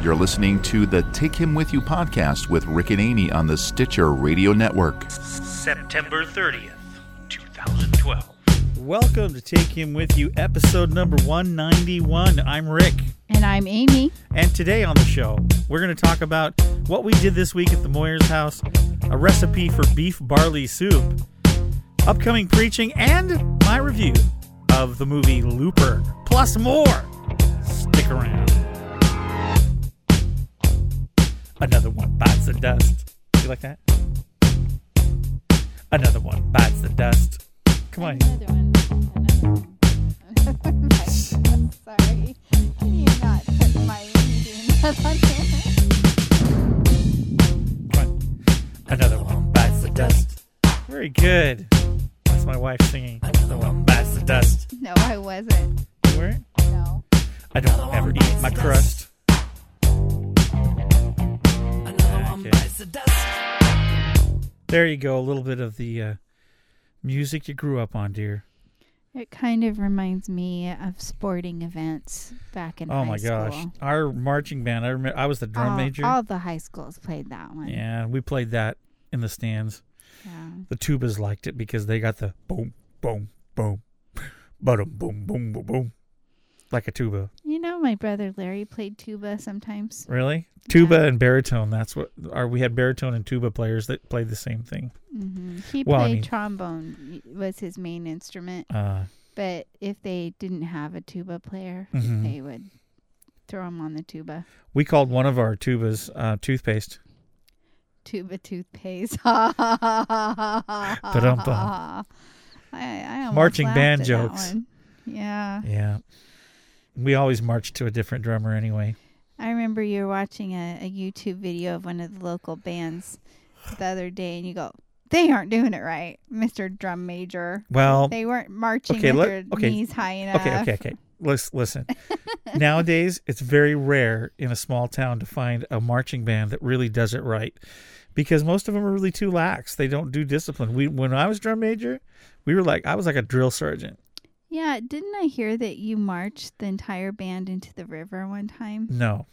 You're listening to the Take Him With You podcast with Rick and Amy on the Stitcher Radio Network. September 30th, 2012. Welcome to Take Him With You, episode number 191. I'm Rick. And I'm Amy. And today on the show, we're going to talk about what we did this week at the Moyers house, a recipe for beef barley soup, upcoming preaching, and my review of the movie Looper, plus more. Stick around. Another one bites the dust. You like that? Another one bites the dust. Come on. Another one. Another. one. Sorry. Can you not put my on? Come on. Another one bites the dust. Very good. That's my wife singing. Another one bites the dust. No, I wasn't. You weren't? No. I don't ever eat my crust. There you go. A little bit of the uh, music you grew up on, dear. It kind of reminds me of sporting events back in. Oh my gosh, our marching band! I remember I was the drum all, major. All the high schools played that one. Yeah, we played that in the stands. Yeah. The tubas liked it because they got the boom, boom, boom, bottom, boom, boom, boom, boom like a tuba. You know, my brother Larry played tuba sometimes. Really? Tuba and baritone. That's what our we had baritone and tuba players that played the same thing. hmm He Well, I played mean- trombone was his main instrument. Uh, But if they didn't have a tuba player, Mhm. they would throw him on the tuba. we called one of our tubas uh, toothpaste. Tuba toothpaste. I, Ba-dum-bum. I almost Marching band jokes. Yeah. Yeah. We always march to a different drummer anyway. I remember you were watching a, a YouTube video of one of the local bands the other day, and you go, "They aren't doing it right, Mister Drum Major. Well, They weren't marching okay, with let- their okay, knees high enough." okay, okay, okay. Let's listen. Nowadays, it's very rare in a small town to find a marching band that really does it right, because most of them are really too lax. They don't do discipline. We when I was drum major, we were like I was like a drill sergeant. Yeah, didn't I hear that you marched the entire band into the river one time? No,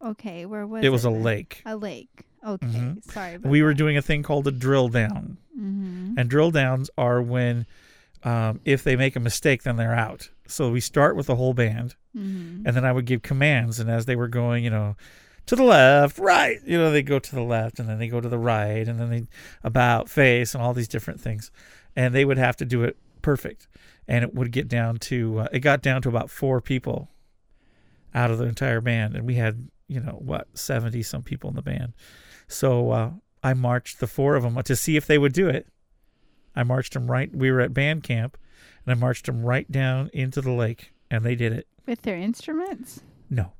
Okay, where was it it? was a then? lake. A lake. Okay, Mhm. sorry. About We were doing a thing called a drill down. hmm And drill downs are when, um, if they make a mistake, then they're out. So we start with the whole band, hmm and then I would give commands. And as they were going, you know, to the left, right, you know, they go to the left, and then they go to the right, and then they about face, and all these different things. And they would have to do it perfect. And it would get down to, uh, it got down to about four people out of the entire band. And we had, you know, what, 70 some people in the band. So uh, I marched the four of them to see if they would do it. I marched them right. We were at band camp, and I marched them right down into the lake, and they did it. With their instruments? No,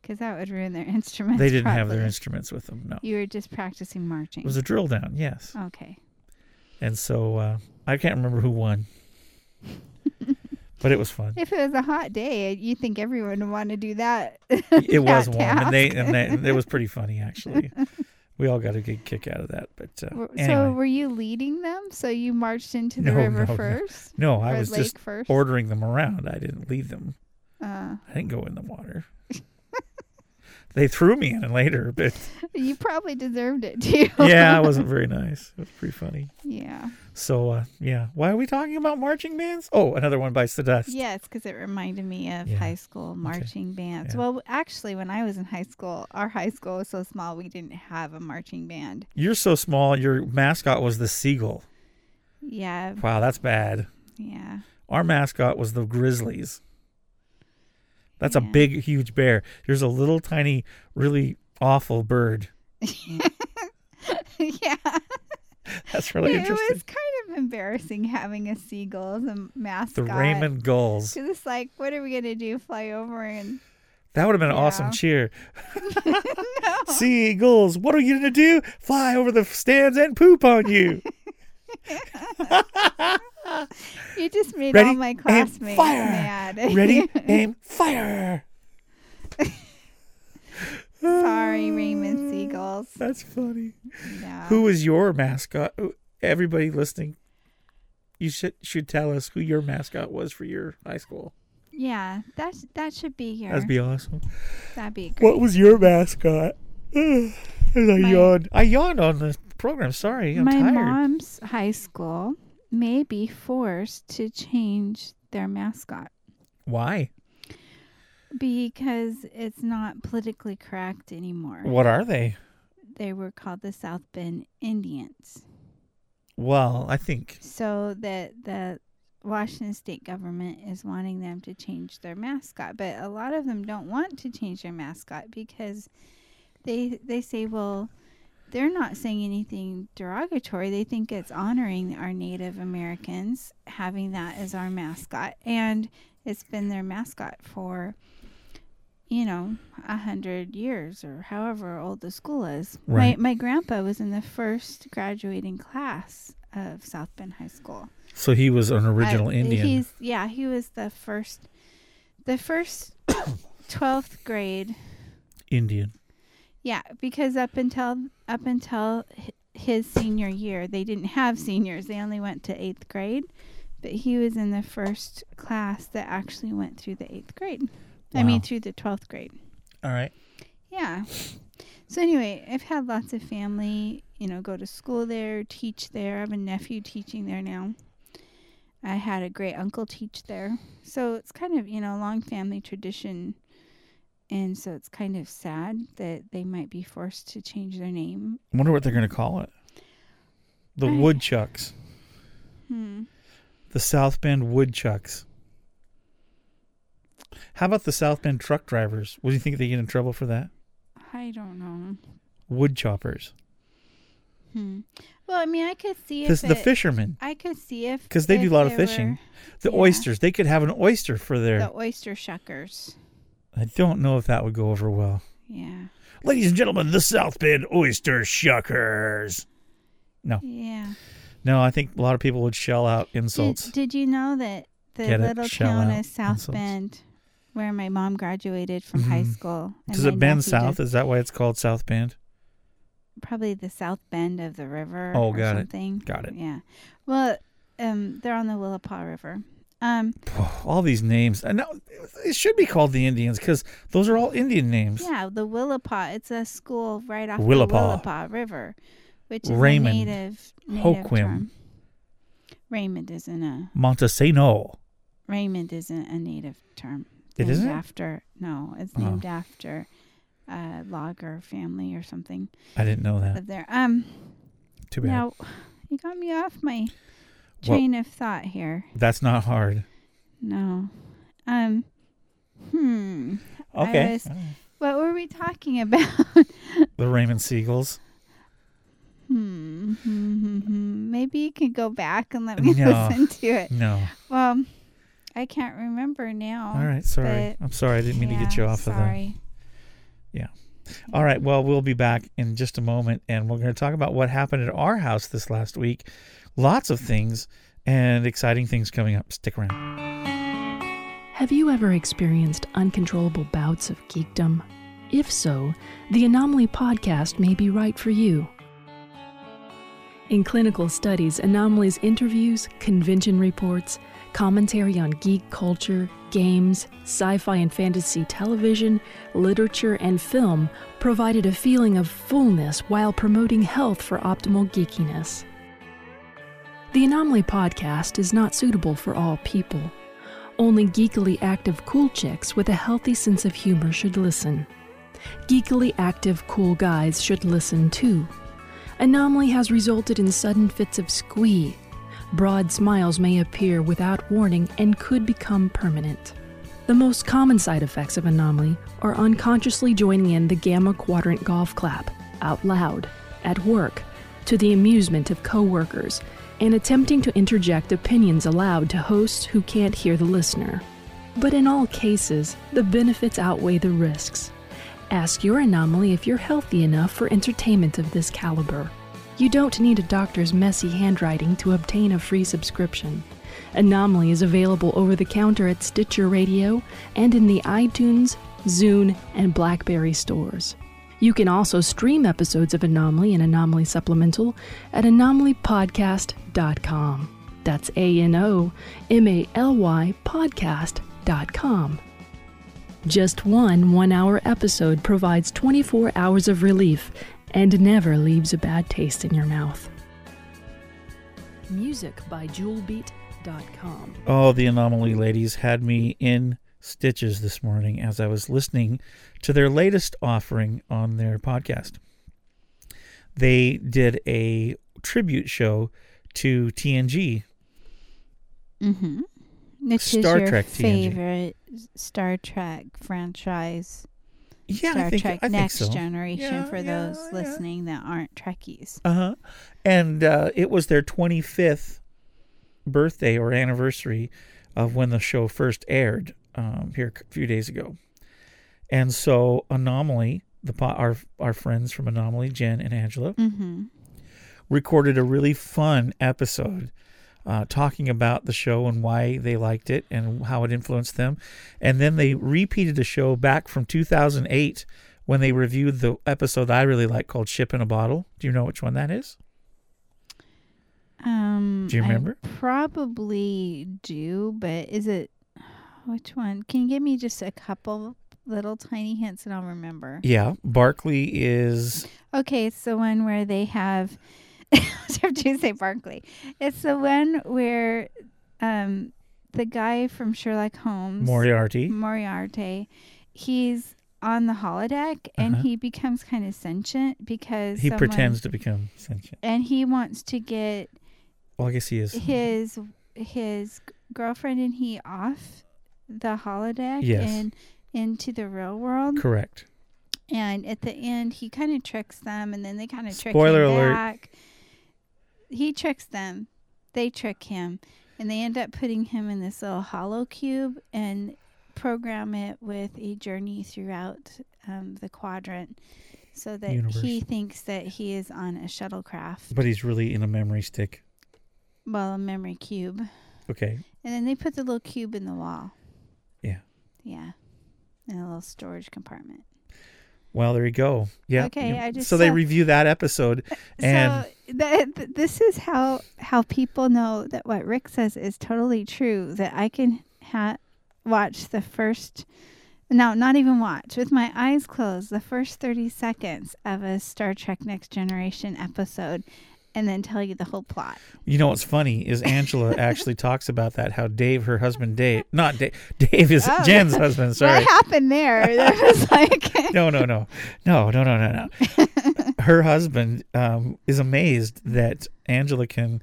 Because that would ruin their instruments. they didn't have their instruments with them. No, You were just practicing marching. it was a drill down. Yes, okay. and so uh, I can't remember who won, but it was fun. If it was a hot day, you think everyone would want to do that. It was warm, and they and, they, it was pretty funny actually. We all got a good kick out of that. But uh, W- So were you leading them? So you marched into the No, river no, no. first? no, I was just first? ordering them around. I didn't lead them. Uh, I didn't go in the water. They threw me in later, but you probably deserved it too. yeah, it wasn't very nice. It was pretty funny. yeah. So uh, yeah, why are we talking about marching bands? Oh, another one bites the dust. Yes, because it reminded me of Yeah. high school marching bands. Yeah. Well, actually, when I was in high school, our high school was so small we didn't have a marching band. You're so small. Your mascot was the seagull. Yeah, Wow, that's bad. yeah. Our mascot was the grizzlies. That's a big, huge bear. There's a little tiny, really awful bird. yeah. That's really it interesting. It was kind of embarrassing having a seagull as a mascot. the Raymond Gulls. Because it's like, what are we going to do? Fly over and. That would have been an awesome cheer. no. Seagulls, what are you going to do? Fly over the stands and poop on you. You just made Ready, all my classmates fire. mad. Ready, aim, fire. Sorry, Raymond Seagulls. That's funny. Yeah. Who was your mascot? Everybody listening, you should should tell us who your mascot was for your high school. Yeah, that that should be here. That'd be awesome. That'd be great. What was your mascot? I My- yawned. I yawned on the program. Sorry, I'm My tired. mom's high school may be forced to change their mascot Why? because it's not politically correct anymore. What are they? They were called the South Bend Indians. Well, I think So that the Washington state government is wanting them to change their mascot, but a lot of them don't want to change their mascot because they they say, well, they're not saying anything derogatory. They think it's honoring our Native Americans having that as our mascot, and it's been their mascot for you know a hundred years or however old the school is. Right. My my grandpa was in the first graduating class of South Bend High School. so. He was an original I- Indian. He's yeah, he was the first, the first twelfth grade. Indian. Yeah, because up until up until his senior year, they didn't have seniors. They only went to eighth grade, but he was in the first class that actually went through the eighth grade. I mean, through the twelfth grade. All right. Yeah. So anyway, I've had lots of family, you know, go to school there, teach there. I have a nephew teaching there now. I had a great uncle teach there. So it's kind of, you know, a long family tradition. And so it's kind of sad that they might be forced to change their name. I wonder what they're going to call it. The I- Woodchucks. Hmm. The South Bend Woodchucks. How about the South Bend truck drivers? What do you think they get in trouble for that? I don't know. Wood choppers. Hmm. Well, I mean, I could see if the fishermen. I could see if Because they do a lot of fishing. were The yeah. oysters. They could have an oyster for their. The oyster shuckers. I don't know if that would go over well. Yeah. Ladies and gentlemen, the South Bend Oyster Shuckers. No. Yeah. No, I think a lot of people would shell out insults. Did, did you know that the Get little Shell town of South insults. Bend, where my mom graduated from high Mhm. school, Does it bend south? did- Is that why it's called South Bend? probably the South Bend of the river. Oh, got it. Got it. Yeah. Well, um, they're on the Willapa River. Um, All these names. And now it should be called the Indians because those are all Indian names. yeah, the Willapa. It's a school right off Willapa. the Willapa River, which is Raymond. a native, native Hoquiam. term. Raymond isn't a Montesano. Raymond isn't a native term. It named isn't? after no, it's Oh. named after a logger family or something. I didn't know that. There. Um, Too bad. now you got me off my Well- of thought here. That's not hard. No, um, hmm. Okay. was- What were we talking about? The Raymond Seagulls. hmm, hmm, hmm, hmm. Maybe you can go back and let me No. listen to it. No. Well, I can't remember now. All right. Sorry. I'm sorry. I didn't mean to get you off of that. Yeah. All right. Well, we'll be back in just a moment, and we're going to talk about what happened at our house this last week. Lots of things and exciting things coming up. Stick around. Have you ever experienced uncontrollable bouts of geekdom? If so, the Anomaly podcast may be right for you. In clinical studies, Anomaly's interviews, convention reports, commentary on geek culture, games, sci fi and fantasy television, literature, and film provided a feeling of fullness while promoting health for optimal geekiness. The Anomaly podcast is not suitable for all people. Only geekily active cool chicks with a healthy sense of humor should listen. Geekily active cool guys should listen too. Anomaly has resulted in sudden fits of squee. Broad smiles may appear without warning and could become permanent. The most common side effects of anomaly are unconsciously joining in the gamma quadrant golf clap, out loud, at work, to the amusement of coworkers, and attempting to interject opinions aloud to hosts who can't hear the listener. But in all cases, the benefits outweigh the risks. Ask your anomaly if you're healthy enough for entertainment of this caliber. You don't need a doctor's messy handwriting to obtain a free subscription. Anomaly is available over the counter at Stitcher Radio and in the iTunes, Zune, and Blackberry stores. You can also stream episodes of Anomaly and Anomaly Supplemental at anomalypodcast.com. That's A N O M A L Y podcast.com. Just one one hour episode provides 24 hours of relief and never leaves a bad taste in your mouth. Music by jewelbeat.com. Oh, the anomaly ladies had me in stitches this morning as I was listening to their latest offering on their podcast. They did a tribute show to TNG. Mm-hmm. Which Star is your Trek TNG. favorite Star Trek franchise? Yeah, Star I think, Trek I think Next so. Generation Yeah, for yeah, those yeah. listening that aren't Trekkies. Uh huh. And uh, it was their 25th birthday or anniversary of when the show first aired um, here a few days ago. And so Anomaly, the our our friends from Anomaly, Jen and Angela, Mm-hmm. recorded a really fun episode uh, talking about the show and why they liked it and how it influenced them. And then they repeated the show back from 2008 when they reviewed the episode I really like called Ship in a Bottle. Do you know which one that is? Um, Do you I remember? probably do, but is it which one? Can you give me just a couple little tiny hints and I'll remember? Yeah, Barkley is Okay, it's the one where they have. I have to say Barkley. It's the one where um, the guy from Sherlock Holmes, Moriarty. Moriarty, he's on the holodeck and Uh-huh. he becomes kind of sentient because He someone- pretends to become sentient. and he wants to get Well, I guess he is. his his girlfriend and he off the holodeck Yes. and into the real world. Correct. And at the end, he kind of tricks them, and then they kind of trick Spoiler him alert. back. He tricks them. They trick him, and they end up putting him in this little hollow cube and program it with a journey throughout um, the quadrant, so that Universe. he thinks that he is on a shuttlecraft, But he's really in a memory stick. well, a memory cube. Okay. And then they put the little cube in the wall. Yeah. In a little storage compartment. Well, there you go. Yeah. Okay, yeah. I just so they saw- review that episode, and so that this is how how people know that what Rick says is totally true. That I can ha- watch the first, no, not even watch with my eyes closed, the first thirty seconds of a Star Trek Next Generation episode, and then tell you the whole plot. You know what's funny is Angela actually talks about that how Dave, her husband Dave, not Dave, Dave is oh, Jen's husband. Sorry, what happened there? That was like no, no, no, no, no, no, no, no. her husband um, is amazed that Angela can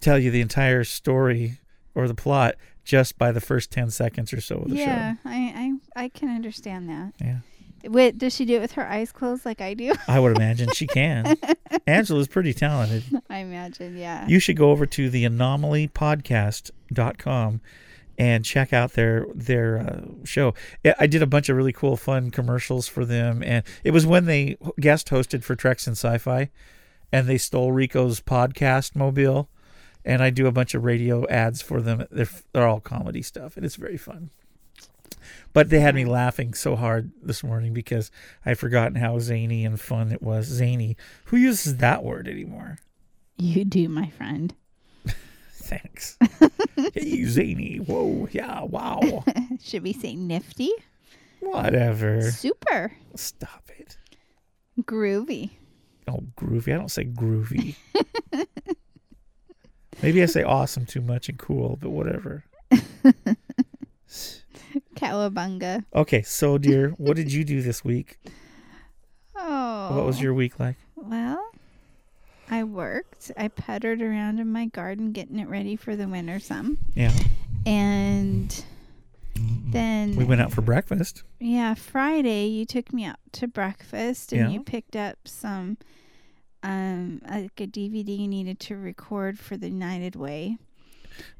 tell you the entire story or the plot just by the first ten seconds or so of the yeah, show. Yeah, I, I I can understand that. Yeah. Wait, does she do it with her eyes closed like I do? I would imagine she can. Angela's pretty talented. I imagine, yeah. You should go over to the anomalypodcast.com and check out their their uh, show. I- did a bunch of really cool, fun commercials for them, and it was when they guest hosted for Treks and Sci-Fi, and they stole Rico's podcast mobile, and I do a bunch of radio ads for them. They're they're all comedy stuff, and it's very fun. But they had me laughing so hard this morning because I'd forgotten how zany and fun it was. Zany. Who uses that word anymore? You do, my friend. Thanks. hey, zany. Whoa. Yeah. Wow. Should we say nifty? Whatever. Super. Stop it. Groovy. Oh, groovy. I don't say groovy. Maybe I say awesome too much and cool, but whatever. Cowabunga. Okay, so dear, what did you do this week? Oh. What was your week like? Well, I worked. I puttered around in my garden getting it ready for the winter some. Yeah. And then We went out for breakfast. Yeah, Friday you took me out to breakfast and Yeah. you picked up some um like a DVD you needed to record for the United Way.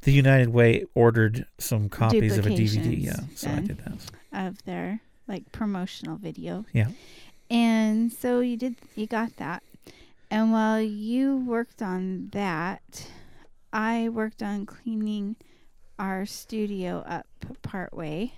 The United Way ordered some copies of a DVD. Yeah, so I did that. of their like promotional video. Yeah. And so you did you got that. And while you worked on that, I worked on cleaning our studio up part way.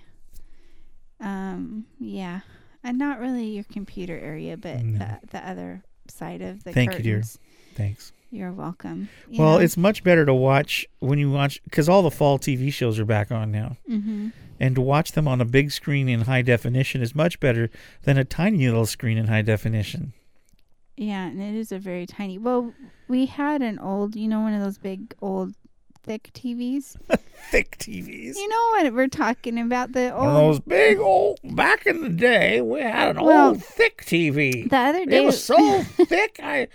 Um yeah. And not really your computer area, but No. the, the other side of the Thank you, dear. curtains. Thanks. You're welcome. Well, Yeah. it's much better to watch when you watch because all the fall TV shows are back on now. Mhm. And to watch them on a big screen in high definition is much better than a tiny little screen in high definition. Yeah, and it is a very tiny. Well, we had an old, you know, one of those big old thick TVs. Thick TVs. You know what we're talking about? The One old. those big old. Back in the day, we had an Well, old thick TV. The other day, It was so thick. I.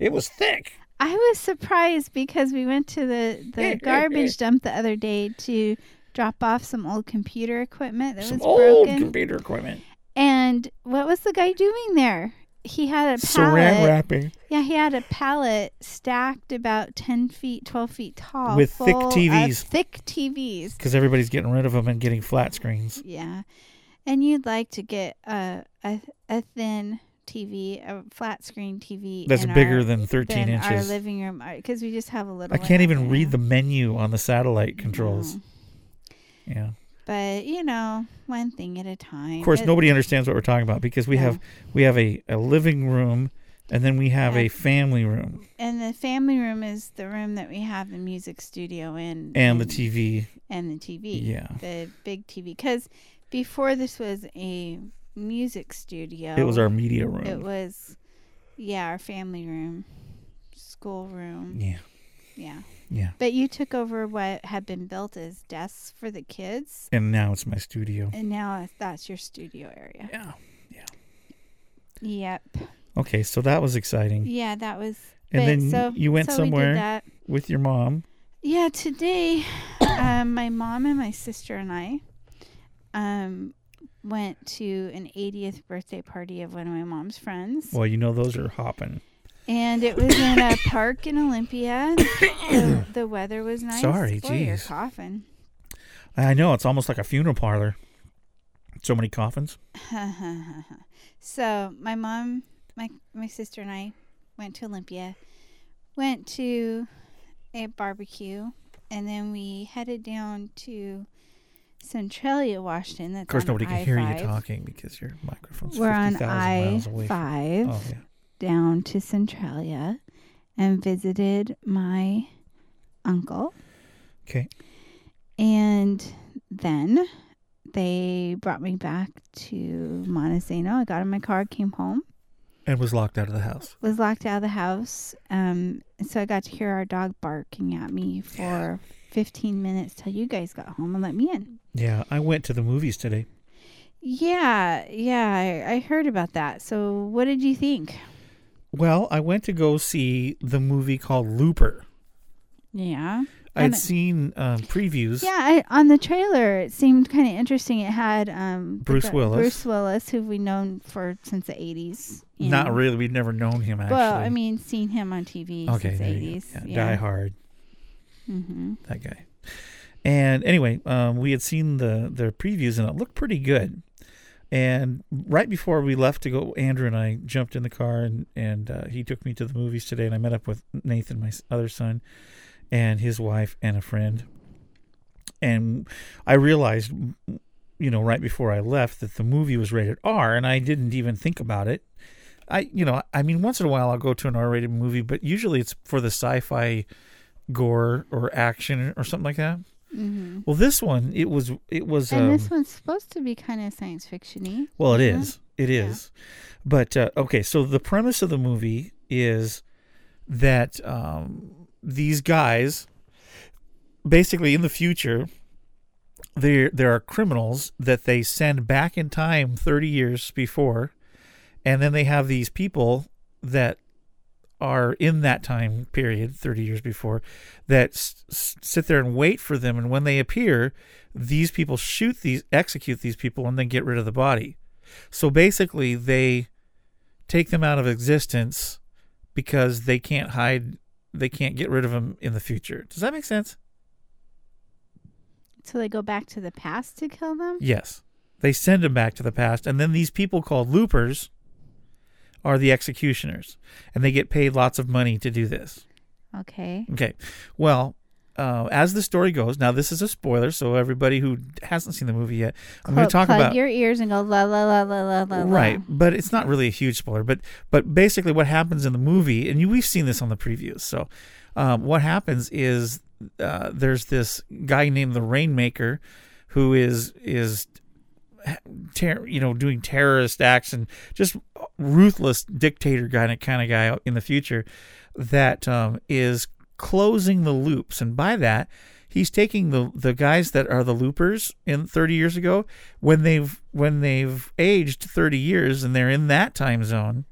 It was thick. I was surprised because we went to the the garbage dump the other day to drop off some old computer equipment that Some was old broken. computer equipment. and what was the guy doing there? He had a Saran wrapping Yeah, he had a pallet stacked about ten feet, twelve feet tall, With thick full of TVs. thick TVs. because everybody's getting rid of them and getting flat screens. Yeah, and you'd like to get a a, a thin TV, a flat screen TV That's bigger our, than 13 than our inches. living room uh, because we just have a little. I can't even read the menu on the satellite controls. No. Yeah. But you know, one thing at a time. Of course, It- nobody understands what we're talking about because we have we have a, a living room and then we have a family room And the family room is the room that we have the music studio in, and the TV. and the TV. Yeah. the big TV. Because before this was a music studio, It was our media room. It was, yeah, our family room, school room. yeah. Yeah. Yeah. But you took over what had been built as desks for the kids, And now it's my studio. and now that's your studio area. Yeah. Yeah. Yep. Okay, so that was exciting. Yeah, that was. And then so, you went so we somewhere that. with your mom. Yeah, today, um, my mom and my sister and I, um, went to an 80th birthday party of one of my mom's friends, Well, you know those are hopping. and it was in a park in Olympia. the, the weather was nice. Sorry, Boy, you're jeez. coughing. I know it's almost like a funeral parlor. So many coffins. so my mom, my my sister and I went to Olympia, went to a barbecue, and then we headed down to Centralia, Washington. That's Of course, nobody can hear you talking because your microphone's We're on 50,000 I miles away. from- five Oh, yeah. down to Centralia, and visited my uncle. Okay. And then they brought me back to Montesano. I got in my car, came home, And was locked out of the house. was locked out of the house. Um, so I got to hear our dog barking at me for 15 minutes till you guys got home and let me in. Yeah, I went to the movies today. Yeah, yeah, I, I heard about that. So what did you think? Well, I went to go see the movie called Looper. Yeah. I'd seen um, previews. Yeah, I, on the trailer, it seemed kind of interesting. It had um, Bruce Willis. Bruce Willis, who we've known for since the 80s. Not know. really. We'd never known him actually. Well, I mean, seen him on TV okay, since the 80s. Yeah, Yeah. Die Hard, Mm-hmm. that guy. And anyway, um, we had seen the the previews and it looked pretty good. And right before we left to go, Andrew and I jumped in the car and and uh, he took me to the movies today. And I met up with Nathan, my other son, and his wife and a friend. And I realized, you know, right before I left that the movie was rated R, and I didn't even think about it. I, you know, I mean, once in a while I'll go to an R-rated movie, but usually it's for the sci-fi gore or action or something like that. Mm-hmm. Well, this one it was it was And um, this one's supposed to be kind of science fiction-y. well, it Mhm. is. It Yeah. is. But uh, okay, so the premise of the movie is that um, these guys, basically in the future, there there are criminals that they send back in time thirty years before, and then they have these people that are in that time period 30 years before that s- s- sit there and wait for them and when they appear these people shoot these execute these people and then get rid of the body. So basically they take them out of existence because they can't hide they can't get rid of them in the future does that make sense So they go back to the past to kill them? yes they send them back to the past and then these people called loopers are the executioners and they get paid lots of money to do this Okay. Okay. Well, uh, as the story goes, now this is a spoiler, so everybody who hasn't seen the movie yet, I'm going to talk about your ears and go la la la la la la. right, but it's not really a huge spoiler. But but basically, what happens in the movie, and you, we've seen this on the previews. So, um, what happens is uh, there's this guy named the Rainmaker, who is is ter- you know doing terrorist acts and just ruthless dictator kind of kind of guy in the future that um, is closing the loops. And by that he's taking the the guys that are the loopers in 30 years ago when they've when they've aged 30 years and they're in that time zone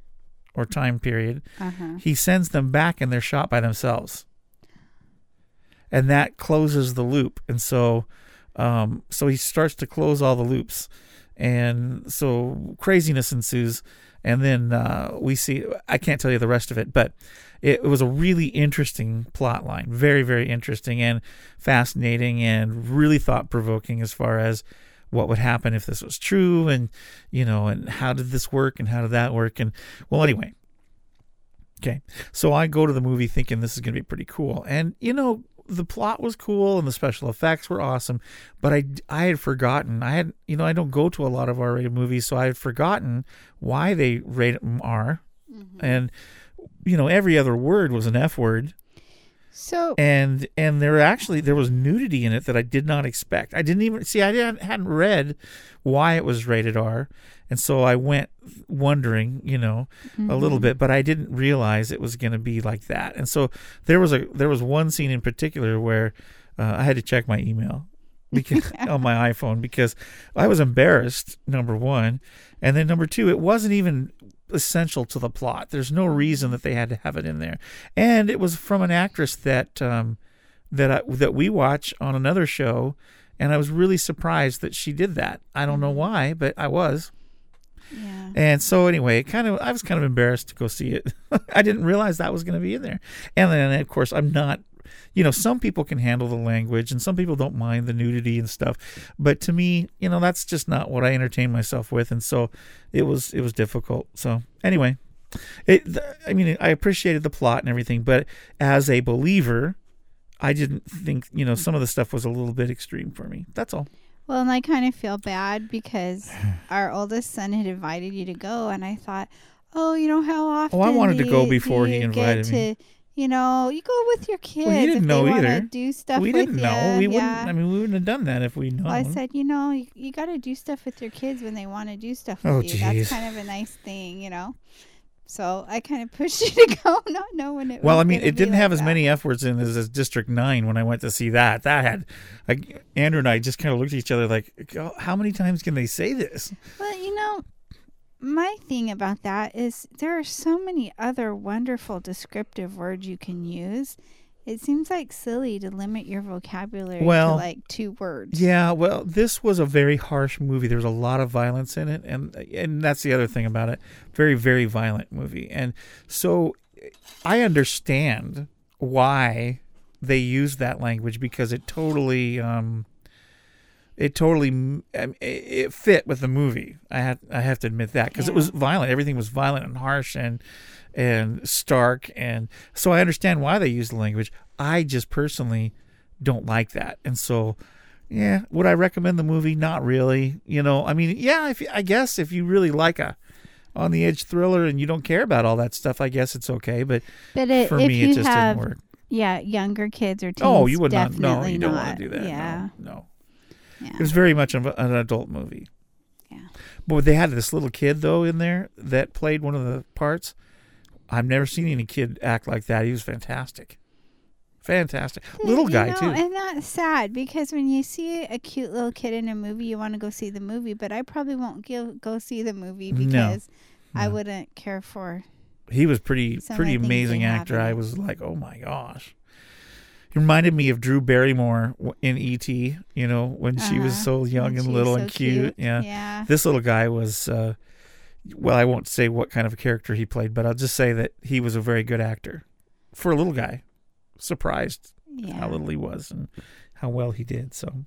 or time period Uh-huh. he sends them back and they're shot by themselves. And that closes the loop. And so um, so he starts to close all the loops. And so craziness ensues and then uh, we see i can't tell you the rest of it but it, it was a really interesting plot line very very interesting and fascinating and really thought provoking as far as what would happen if this was true and you know and how did this work and how did that work and well anyway Okay. So I go to the movie thinking this is going to be pretty cool. And, you know, the plot was cool and the special effects were awesome, but I, I had forgotten. I had, you know, I don't go to a lot of R rated movies, so I had forgotten why they rate them R. Mm-hmm. And, you know, every other word was an F word. So And, and there actually, there was nudity in it that I did not expect. I didn't even see, I didn't, hadn't read why it was rated R. And so I went wondering, you know, a little bit, but I didn't realize it was going to be like that. And so there was a there was one scene in particular where uh, I had to check my email because on my iPhone because I was embarrassed. Number one, and then number two, it wasn't even essential to the plot. There's no reason that they had to have it in there, and it was from an actress that um, that I, that we watch on another show. And I was really surprised that she did that. I don't know why, but I was. yeah. And so anyway, it kind of I was kind of embarrassed to go see it. I didn't realize that was going to be in there. And then of course I'm not you know, some people can handle the language and some people don't mind the nudity and stuff. But to me, you know, that's just not what I entertain myself with and so it was it was difficult. So anyway, it I mean, I appreciated the plot and everything, but as a believer, I didn't think, you know, some of the stuff was a little bit extreme for me. That's all. Well, and I kind of feel bad because our oldest son had invited you to go, and I thought, oh, you know how often? Oh, I wanted to go before he invited get me. To, you know, you go with your kids. Well, he didn't if know either. Do stuff we with didn't know. We yeah. wouldn't I mean we wouldn't have done that if we'd known. Well, I said, you know, you, you got to do stuff with your kids when they want to do stuff with Oh, you. geez. That's kind of a nice thing, you know. So I kind of pushed you to go, not knowing it. Well, was I mean, it didn't like have as many F words in as, as District Nine when I went to see that. That had, like, Andrew and I just kind of looked at each other like, "Oh, how many times can they say this? Well, you know, my thing about that is there are so many other wonderful descriptive words you can use. It seems like silly to limit your vocabulary Well, to like two words. Yeah, well, this was a very harsh movie. There was a lot of violence in it, and and that's the other thing about it. Very, very violent movie, and so I understand why they used that language because it totally, um, it totally, it it fit with the movie. I had, I have to admit that because it was violent. Everything was violent and harsh and and stark, and so I understand why they use the language. I just personally don't like that, and so yeah, would I recommend the movie? Not really. You know, I mean, yeah, if I guess if you really like a on the edge thriller and you don't care about all that stuff, I guess it's okay. But But it, for me, it just have, didn't work. yeah, younger kids or teens, Oh, you would not. No, you don't not. want to do that. no, Yeah, No, yeah. it was very much of an adult movie. Yeah. But they had this little kid though in there that played one of the parts. I've never seen any kid act like that. He was fantastic. Fantastic. Little You guy know, too. And that's sad because when you see a cute little kid in a movie, you want to go see the movie. But I probably won't give, go see the movie No, because I wouldn't care for. he was pretty pretty amazing actor. in I was like, oh my gosh. He reminded me of Drew Barrymore in E.T. You know when she was Uh-huh. so young When and little so and cute. Yeah. Yeah. This little guy was. Uh, well, I won't say what kind of a character he played, but I'll just say that he was a very good actor for a little guy. Surprised Yeah. how little he was and how well he did. So,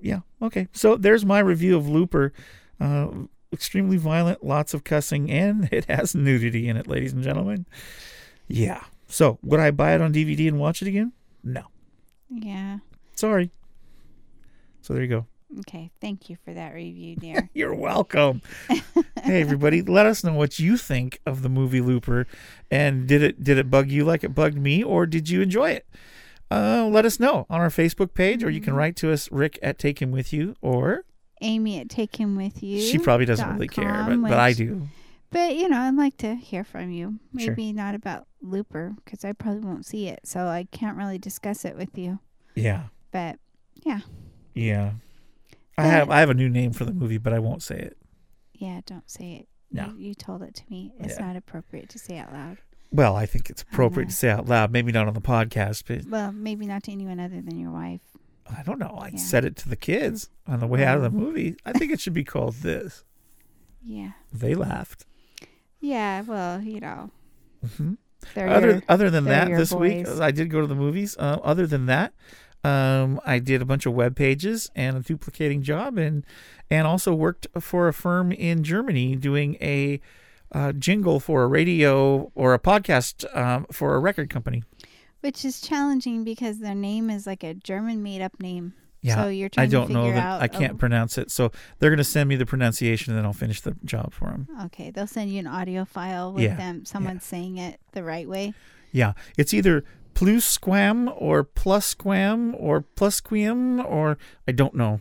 yeah, okay. So there's my review of Looper. Uh, extremely violent, lots of cussing, and it has nudity in it, ladies and gentlemen. Yeah. So would I buy it on DVD and watch it again? No. Yeah. Sorry. So there you go. Okay. Thank you for that review, dear. You're welcome. hey everybody, let us know what you think of the movie Looper, and did it did it bug you like it bugged me, or did you enjoy it? uh, let us know on our Facebook page, or you Mm-hmm. can write to us, Rick at Take Him With You, or Amy at Take Him With You. she probably doesn't really care, but, but I do. But you know, I'd like to hear from you. Sure. Maybe not about Looper because I probably won't see it, so I can't really discuss it with you. Yeah, But yeah. Yeah. I have I have a new name for the movie, but I won't say it. yeah, don't say it. No. You, you told it to me. It's Yeah. not appropriate to say out loud. Well, I think it's appropriate to say out loud. Maybe not on the podcast, but Well, maybe not to anyone other than your wife. I don't know. I Yeah. said it to the kids on the way out of the movie. I think it should be called this. Yeah. They laughed. Yeah. Well, you know, Mm-hmm. Other your- other than that, this week. I did go to the movies. Uh, other than that, um, I did a bunch of web pages and a duplicating job, and and also worked for a firm in Germany doing a uh, jingle for a radio or a podcast um, for a record company. which is challenging because their name is like a German made-up name. Yeah, So you're trying I don't to know that out. I can't oh, pronounce it, so they're going to send me the pronunciation, and then I'll finish the job for them. okay, they'll send you an audio file with Yeah, them, someone saying it the right way. Yeah, it's either plusquam or plusquam or plusquium or I don't know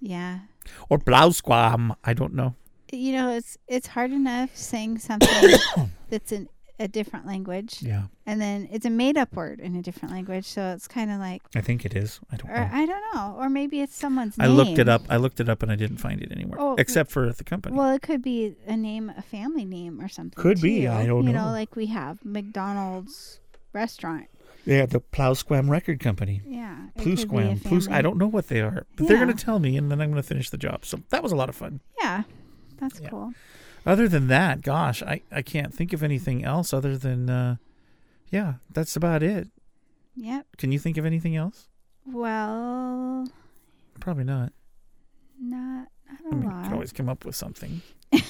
Yeah. or blausquam. I don't know. You know, it's it's hard enough saying something that's in a different language, Yeah, and then it's a made-up word in a different language. So it's kind of like, I think it is. I don't or know. I don't know, or maybe it's someone's I name. looked it up. I looked it up and I didn't find it anywhere Oh, except for the company. Well, it could be a name, a family name, or something. Could be. I don't you know. You know, like we have McDonald's restaurant. yeah, the Plousquam Record Company. Yeah. Plusquam. Plus. I don't know what they are, but they're going to tell me, and then I'm going to finish the job. So that was a lot of fun. Yeah, that's Yeah. cool. Other than that, gosh, I I can't think of anything else other than, uh, yeah, that's about it. Yep. Can you think of anything else? Well, Probably not. not not a I mean, you lot. can always come up with something.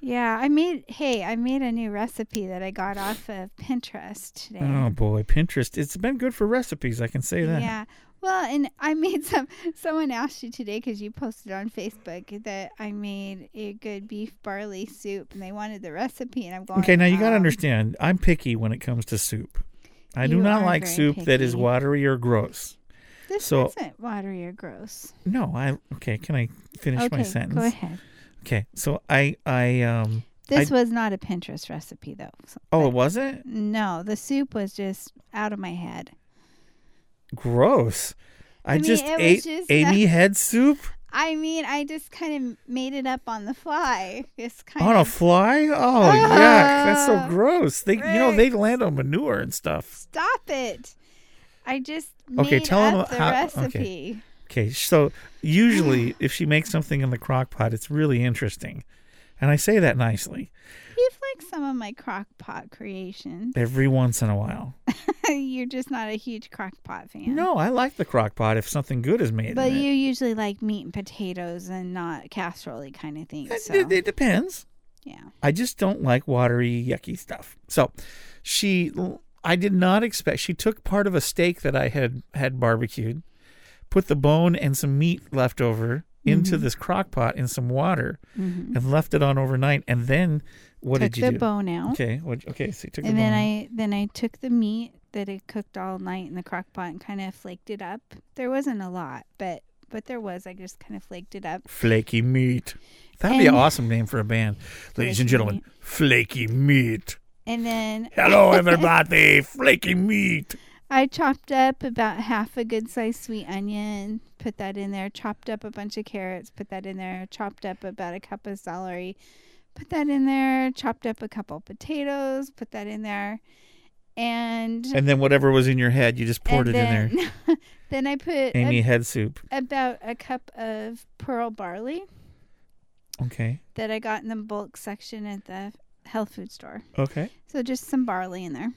Yeah, I made. Hey, I made a new recipe that I got off of Pinterest today. Oh boy, Pinterest. It's been good for recipes. I can say that. Yeah. Well, and I made some. Someone asked you today because you posted on Facebook that I made a good beef barley soup, and they wanted the recipe. And I'm going. Okay, now you got to um, understand. I'm picky when it comes to soup. I do not like soup that is watery or gross. This so- isn't watery or gross. No, I okay. Can I finish okay, my sentence? go ahead. Okay, so I I um. This was not a Pinterest recipe, though. so- Oh, it wasn't No, the soup was just out of my head. Gross. I, I mean, just ate just Amy head soup I mean, I just kind of made it up on the fly. It's kind on a fly. Oh yuck! That's so gross. They you know they land on manure and stuff. stop it. I just Okay, made tell up the how- okay. recipe. Okay, so usually if she makes something in the crock pot, it's really interesting. And I say that nicely. You've some of my crock pot creations. Every once in a while. You're just not a huge crock pot fan. No, I like the crock pot if something good is made. But you it. usually like meat and potatoes and not casserole kind of things. It, So, it, it depends. yeah. I just don't like watery, yucky stuff. So she, I did not expect. She took part of a steak that I had had barbecued, put the bone and some meat left over into Mhm. this crock pot in some water, hmm and left it on overnight. And then what took did you the do? bone out. Okay, what, okay. So you took and the then bone. I then I took the meat that had cooked all night in the crock pot and kind of flaked it up. There wasn't a lot, but but there was. I just kind of flaked it up. Flaky meat. That'd be an awesome name for a band. Ladies and gentlemen, meat. Flaky Meat. And then Hello, everybody. Flaky Meat. I chopped up about half a good sized sweet onion, put that in there, chopped up a bunch of carrots, put that in there, chopped up about a cup of celery, put that in there, chopped up a couple potatoes, put that in there. And, And then whatever was in your head, you just poured it in there. then, then I put Amy a, head soup. about a cup of pearl barley Okay. that I got in the bulk section at the health food store. Okay. So just some barley in there.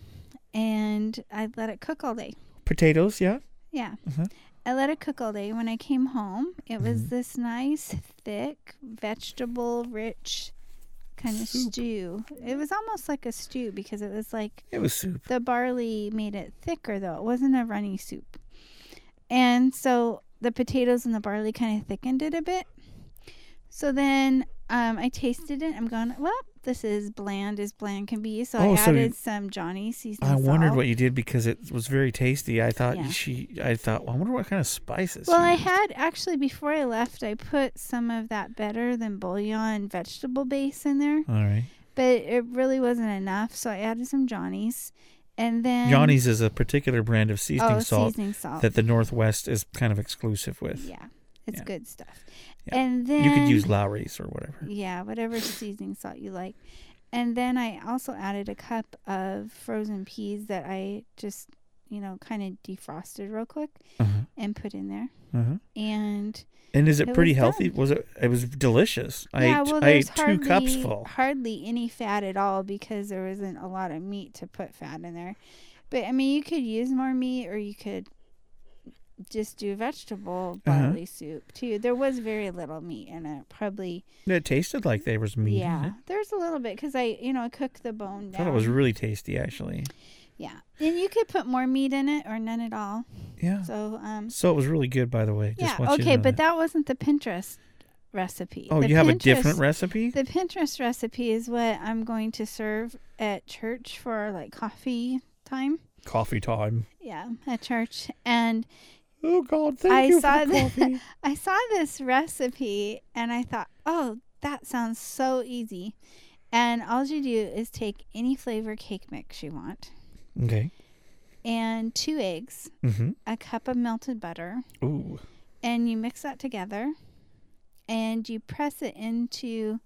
And I let it cook all day. Potatoes, yeah. Yeah. Uh-huh. I let it cook all day. When I came home, it was Mhm. this nice, thick, vegetable rich kind of Soup. stew. It was almost like a stew because it was like It was soup. the barley made it thicker, though. It wasn't a runny soup. And so the potatoes and the barley kind of thickened it a bit. So then um, I tasted it. I'm going, well, this is bland as bland can be. So Oh, I so you- added some Johnny seasoning I wondered salt. what you did because it was very tasty. I thought Yeah. she. I thought. Well, I wonder what kind of spices. Well, I used. had actually before I left, I put some of that better than bouillon vegetable base in there, All right. but it really wasn't enough. So I added some Johnny's, and then Johnny's is a particular brand of seasoning oh, salt seasoning salt. that the Northwest is kind of exclusive with. yeah, it's Yeah. good stuff. Yeah. And then You could use Lawry's or whatever. Yeah, whatever seasoning salt you like. And then I also added a cup of frozen peas that I just, you know, kind of defrosted real quick Uh-huh. and put in there. Uh-huh. And And is it, It pretty was healthy? done. Was it? It was delicious. I yeah, ate, well, I ate two hardly, cups full. hardly any fat at all because there wasn't a lot of meat to put fat in there. But I mean, you could use more meat or you could just do vegetable Uh-huh. barley soup too. There was very little meat in it, probably. It tasted like there was meat. yeah, there's a little bit because I, you know, I cooked the bone I down. thought it was really tasty, actually. Yeah, and you could put more meat in it or none at all. Yeah. So, um, So it was really good, by the way. Just yeah, okay, but that wasn't the Pinterest recipe. Oh, The you have a different recipe? The Pinterest recipe is what I'm going to serve at church for like coffee time. Coffee time. Yeah, at church, and Oh God, thank I you saw for the coffee. I saw this recipe and I thought, oh, that sounds so easy. And all you do is take any flavor cake mix you want, okay. and two eggs, Mm-hmm. a cup of melted butter, Ooh. and you mix that together and you press it into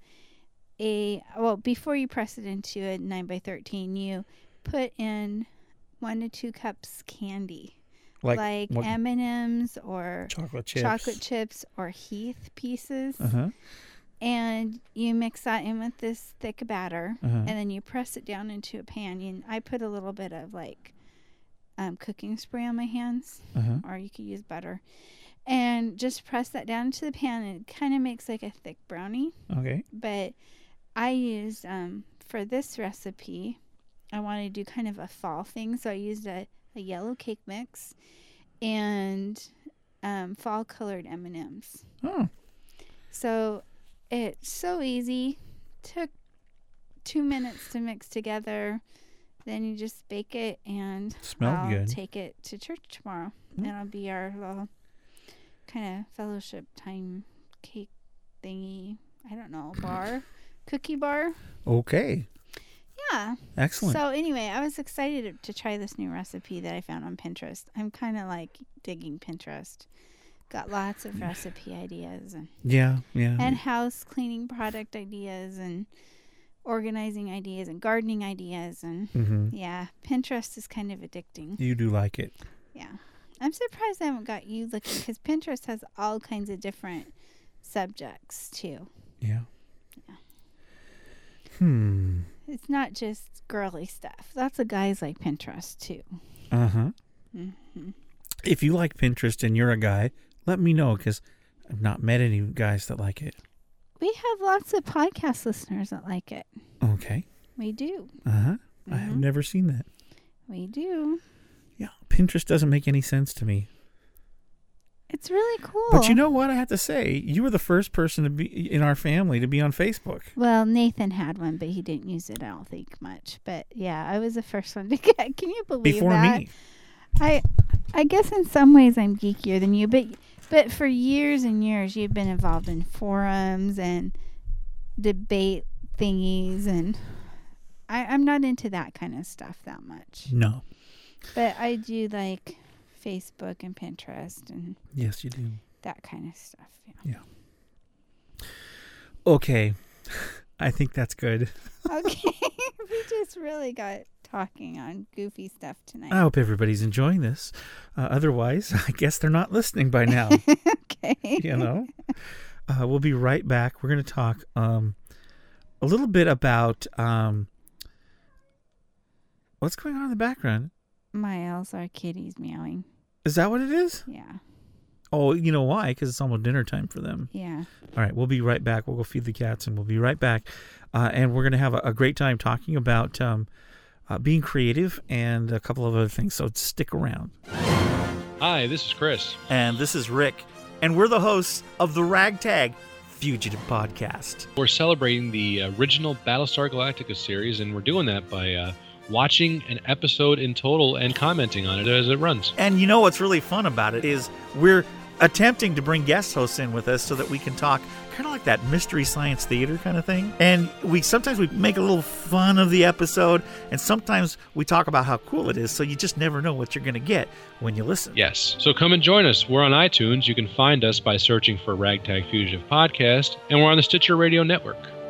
a well before you press it into a 9 by 13 you put in one to two cups candy Like, like, what- m&ms or chocolate chips. chocolate chips or heath pieces Uh-huh. and you mix that in with this thick batter Uh-huh. and then you press it down into a pan and i put a little bit of like um, cooking spray on my hands Uh-huh. or you could use butter and just press that down into the pan and it kind of makes like a thick brownie Okay. but i used um, for this recipe i wanted to do kind of a fall thing so i used a, a yellow cake mix and um, fall colored m&ms Oh. so it's so easy took two minutes to mix together then you just bake it and Smelled I'll good. take it to church tomorrow. Mm. It'll be our little kind of fellowship time cake thingy. I don't know, bar, cookie bar. Okay. Yeah. Excellent. So anyway, I was excited to try this new recipe that I found on Pinterest. I'm kind of like digging Pinterest. Got lots of recipe ideas and yeah. Yeah. and house cleaning product ideas and organizing ideas and gardening ideas and mm-hmm. yeah, Pinterest is kind of addicting. You do like it. Yeah. I'm surprised I haven't got you looking because Pinterest has all kinds of different subjects too. Yeah. Yeah. Hmm. It's not just girly stuff. Lots of guys like Pinterest too. Uh huh. hmm If you like Pinterest and you're a guy, let me know because I've not met any guys that like it. We have lots of podcast listeners that like it. Okay. We do. Uh huh. I have Mhm. never seen that. We do. Yeah. Pinterest doesn't make any sense to me. It's really cool. But you know what? I have to say, you were the first person to be in our family to be on Facebook. Well, Nathan had one, but he didn't use it. I don't think much. But yeah, I was the first one to get. Can you believe that? Before that? me. I, I guess in some ways I'm geekier than you, but but for years and years you've been involved in forums and debate thingies, and I, I'm not into that kind of stuff that much. No. But I do like Facebook and Pinterest and Yes, you do. that kind of stuff. Yeah. Okay. I think that's good. Okay, we just really got talking on goofy stuff tonight. I hope everybody's enjoying this. Uh, otherwise, I guess they're not listening by now. okay. you know. Uh, we'll be right back. We're going to talk um, a little bit about um, what's going on in the background. Miles, our kitty's meowing. Is that what it is? Yeah. Oh, you know why? Because it's almost dinner time for them. Yeah. All right, we'll be right back. We'll go feed the cats, and we'll be right back. Uh, and we're going to have a, a great time talking about um, uh, being creative and a couple of other things. So stick around. Hi, this is Chris. And this is Rick, and we're the hosts of the Ragtag Fugitive Podcast. We're celebrating the original Battlestar Galactica series, and we're doing that by uh, watching an episode in total and commenting on it as it runs. And you know what's really fun about it is we're attempting to bring guest hosts in with us so that we can talk kind of like that mystery science theater kind of thing. And we sometimes we make a little fun of the episode, and sometimes we talk about how cool it is. So you just never know what you're going to get when you listen. Yes. So come and join us. We're on iTunes. You can find us by searching for Ragtag Fugitive Podcast, and we're on the Stitcher Radio Network.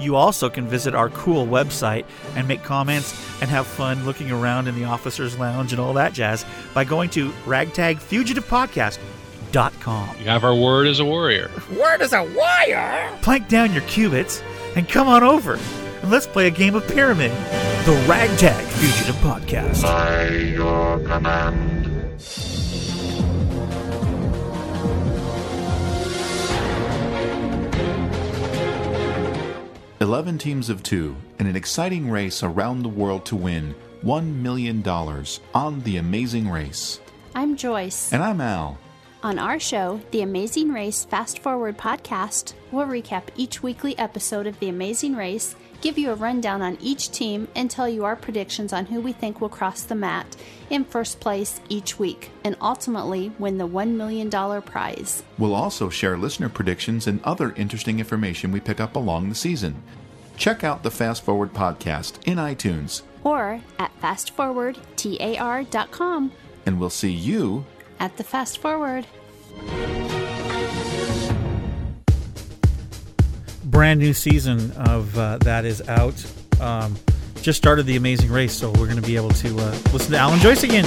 You also can visit our cool website and make comments and have fun looking around in the officers' lounge and all that jazz by going to ragtagfugitivepodcast.com. You have our word as a warrior. Word as a warrior? Plank down your cubits and come on over and let's play a game of pyramid. The Ragtag Fugitive Podcast. By your command. 11 teams of two in an exciting race around the world to win $1 million on The Amazing Race. I'm Joyce. And I'm Al. On our show, The Amazing Race Fast Forward podcast, we'll recap each weekly episode of The Amazing Race, give you a rundown on each team, and tell you our predictions on who we think will cross the mat in first place each week, and ultimately win the $1 million prize. We'll also share listener predictions and other interesting information we pick up along the season. Check out the Fast Forward podcast in iTunes, Or at fastforwardtar.com and we'll see you at the Fast Forward. Brand new season of uh, that is out. Um, just started the Amazing Race, so we're going to be able to uh, listen to Al and Joyce again.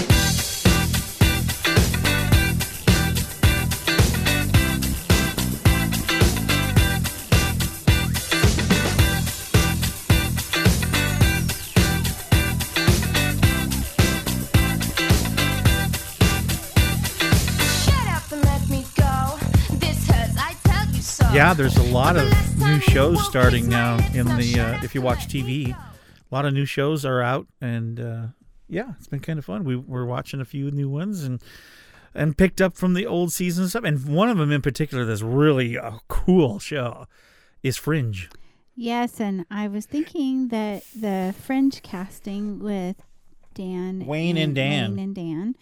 Yeah, there's a lot of new shows starting now in the uh, if you watch TV. A lot of new shows are out, and uh, yeah, it's been kind of fun. We we're watching a few new ones and and picked up from the old season stuff. And one of them in particular that's really a cool show is Fringe. Yes, and I was thinking that the Fringe casting with Dan, Wayne and Dan. Wayne and Dan,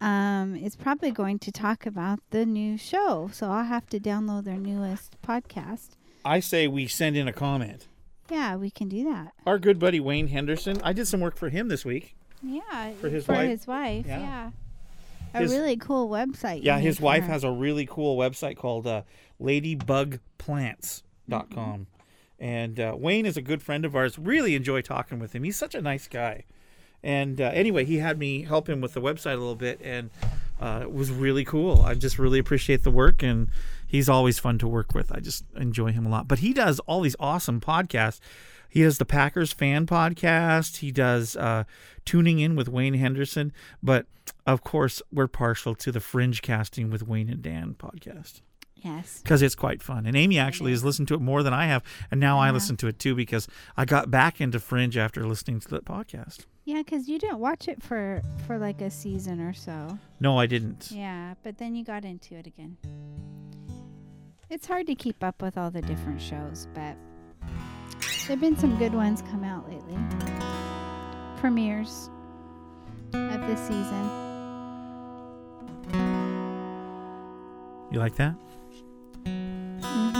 um, is probably going to talk about the new show. So I'll have to download their newest podcast. I say we send in a comment. Yeah, we can do that. Our good buddy Wayne Henderson. I did some work for him this week. Yeah, For his for wife? his wife. Yeah. Yeah, a His- really cool website. Yeah, his wife her. has a really cool website called uh, ladybugplants.com. And uh, Wayne is a good friend of ours. Really enjoy talking with him. He's such a nice guy. And uh, anyway, he had me help him with the website a little bit, and uh, it was really cool. I just really appreciate the work, and he's always fun to work with. I just enjoy him a lot. But he does all these awesome podcasts. He does the Packers fan podcast. He does uh, tuning in with Wayne Henderson. But of course, we're partial to the Fringe casting with Wayne and Dan podcast Yes. because it's quite fun. And Amy actually has listened to it more than I have, and now I listen to it too because I got back into Fringe after listening to that podcast. Yeah, because you didn't watch it for for like a season or so. No, I didn't. Yeah, but then you got into it again. It's hard to keep up with all the different shows, but there've been some good ones come out lately. Premieres of this season. You like that? hmm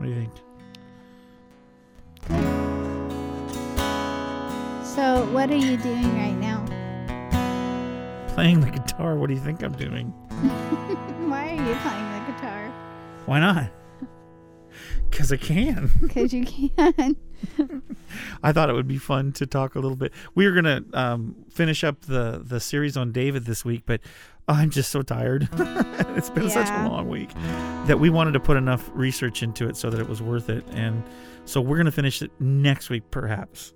What do you think? So, what are you doing right now? Playing the guitar. What do you think I'm doing? Why are you playing the guitar? Why not? Because I can. Because you can. I thought it would be fun to talk a little bit. We were gonna um, finish up the the series on David this week, but I'm just so tired. it's been such a long week that we wanted to put enough research into it so that it was worth it, and so we're gonna finish it next week, perhaps.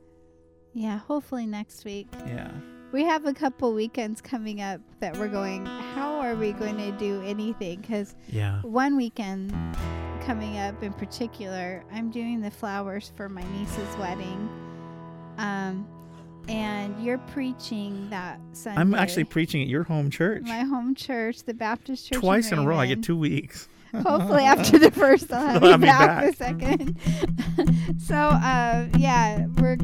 yeah, hopefully next week. Yeah. We have a couple weekends coming up that we're going, how are we going to do anything? Because Yeah. one weekend coming up in particular, I'm doing the flowers for my niece's wedding. Um, and you're preaching that Sunday. I'm actually preaching at your home church my home church, the Baptist church. twice in a row. I get two weeks. Hopefully after the first, I'll have have me back, the second. so uh, yeah, we're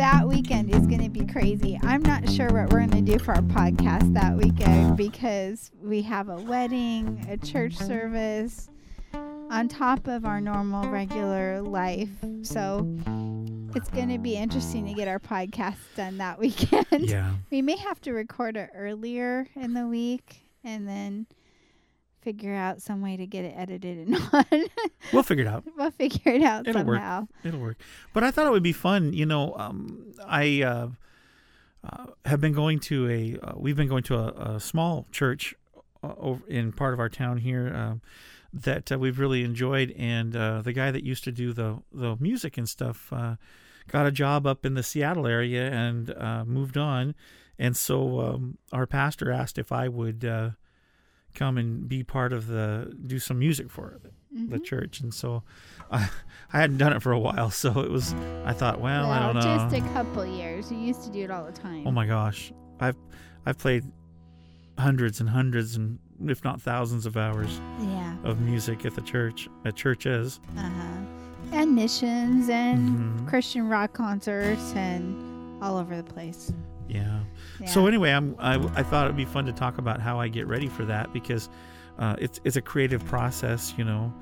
that weekend is going to be crazy. I'm not sure what we're going to do for our podcast that weekend because we have a wedding, a church service on top of our normal regular life. So it's going to be interesting to get our podcast done that weekend. Yeah. We may have to record it earlier in the week and then figure out some way to get it edited and on. We'll figure it out. we'll figure it out It'll work. It'll work. But I thought it would be fun. You know, um, I uh, uh, have been going to a. Uh, we've been going to a, a small church uh, over in part of our town here um, that uh, we've really enjoyed, and uh, the guy that used to do the the music and stuff uh, got a job up in the Seattle area and uh, moved on, and so um, our pastor asked if I would. Come and be part of the do some music for the, the church and so I, I hadn't done it for a while so it was i thought well, i don't know just a couple years. You used to do it all the time. oh my gosh i've i've played hundreds and hundreds and if not thousands of hours Yeah. of music at the church at churches Uh huh. And missions and Mhm. Christian rock concerts and all over the place. Yeah. Yeah. so anyway i'm I, I thought it'd be fun to talk about how i get ready for that because uh, it's it's a creative process you know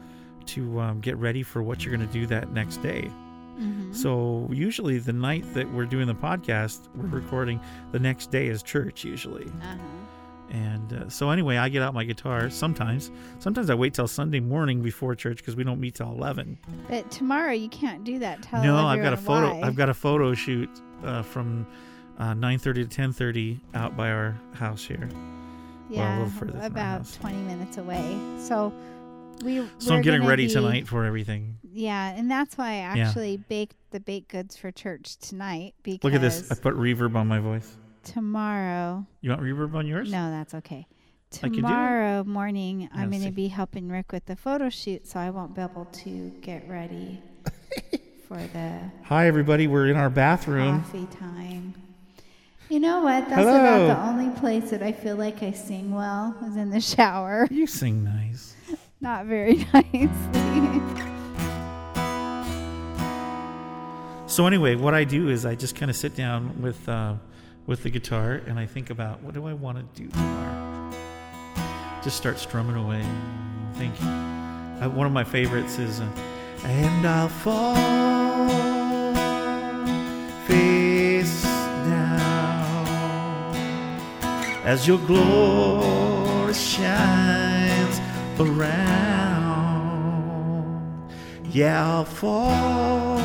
to um, get ready for what you're going to do that next day Mhm. So usually the night that we're doing the podcast, we're recording. The next day is church usually. Uh-huh. And uh, so anyway, I get out my guitar sometimes. Sometimes I wait till Sunday morning before church because we don't meet till eleven. But tomorrow you can't do that. Tell no, I've got a photo. why. I've got a photo shoot uh, from uh, nine thirty to ten thirty out by our house here. yeah, further about house. 20 minutes away. So we So I'm getting ready be- tonight for everything. Yeah, and that's why I actually baked the baked goods for church tonight because Look at this. I put reverb on my voice. tomorrow. You want reverb on yours? No, that's okay. I can do it. Tomorrow morning, I'm going to be helping Rick with the photo shoot, so I won't be able to get ready for the Hi everybody. We're in our bathroom. coffee time. You know what? That's about the only place that I feel like I sing well is in the shower. You sing nice. Not very nicely. So anyway, what I do is I just kind of sit down with uh, with the guitar and I think about what do I want to do tomorrow. Just start strumming away. Think. Uh, one of my favorites is, uh, and I'll fall as your glory shines around. Yeah, I'll fall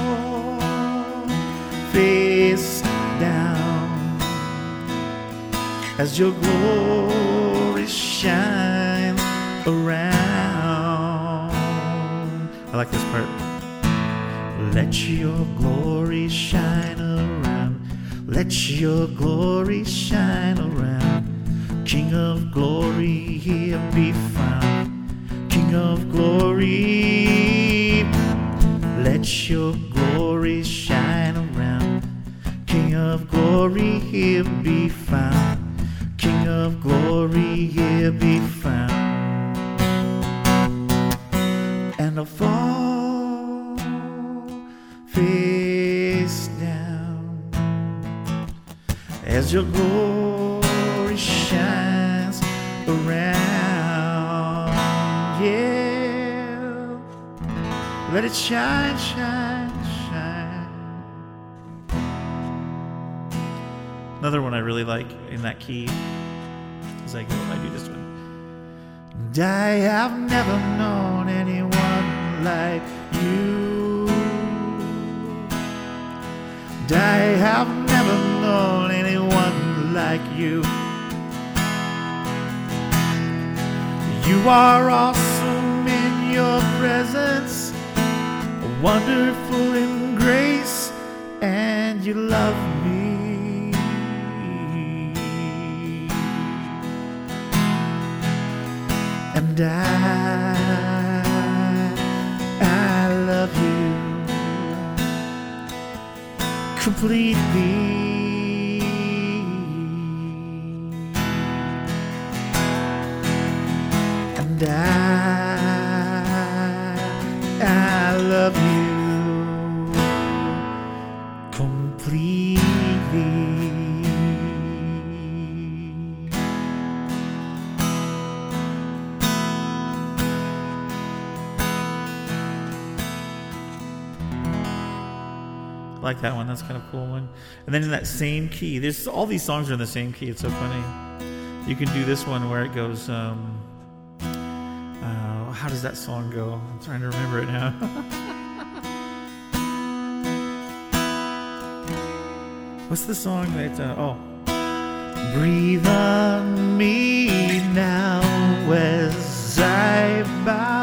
face down as your glory shines around. I like this part. Let your glory shine around. Let your glory shine around. King of glory, here be found. King of glory, let your glory shine around. King of glory, here be found. King of glory, here be found. And I'll fall face down as your glory around. Yeah, let it shine, shine, shine. Another one I really like in that key is go, I do this one. And I have never known anyone like you. And I have never known anyone like you. You are awesome in your presence, wonderful in grace, and you love me. And I, I love you. completely. I, I love you completely. Like that one. That's kind of cool one. And then in that same key, there's all these songs are in the same key. It's so funny. You can do this one where it goes. Um, does that song go? I'm trying to remember it now. What's the song that? Uh, oh, breathe on me now as I bow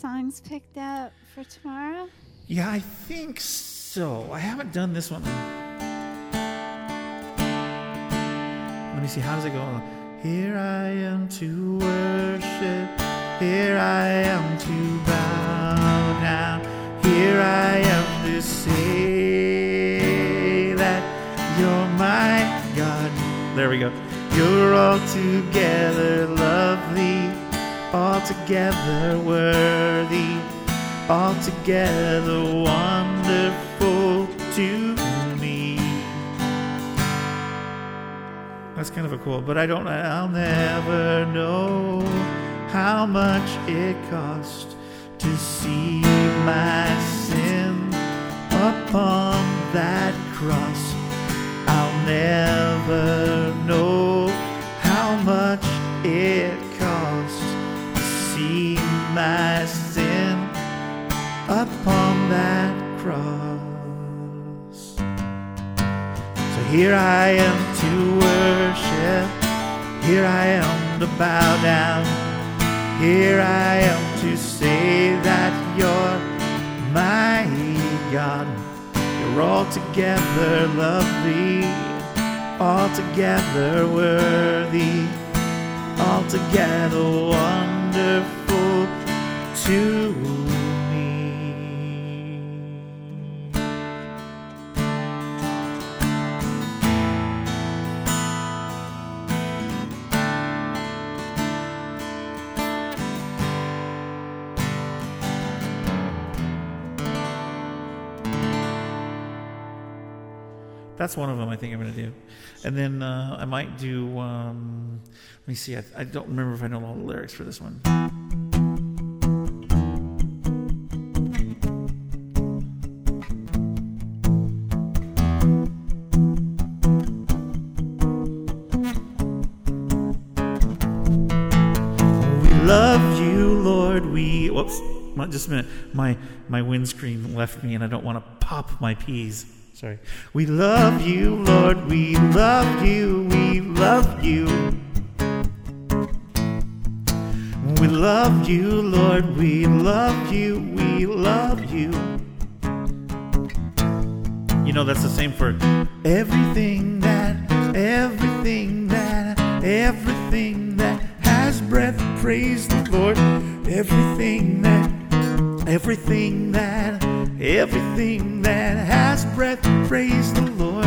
songs picked out for tomorrow? Yeah, I think so. I haven't done this one. Let me see. How does it go? Here I am to worship. Here I am to bow down. Here I am to say that you're my God. There we go. You're altogether lovely, altogether worthy, altogether wonderful to me. That's kind of a cool, but I don't, I'll never know how much it cost to see my sin upon that cross. I'll never know how much it my sin upon that cross. So here I am to worship, here I am to bow down, here I am to say that you're my God. You're altogether lovely, altogether worthy, altogether wonderful to me. That's one of them I think I'm going to do. And then uh, I might do, um, let me see, I, I don't remember if I know all the lyrics for this one. My- just a minute. My my windscreen left me, and I don't want to pop my peas. Sorry. We love you, Lord. We love you. We love you. We love you, Lord. We love you. We love you. You know that's the same for everything that, everything that, everything that has breath. Praise the Lord. Everything that, everything that, everything that has breath. Praise the Lord.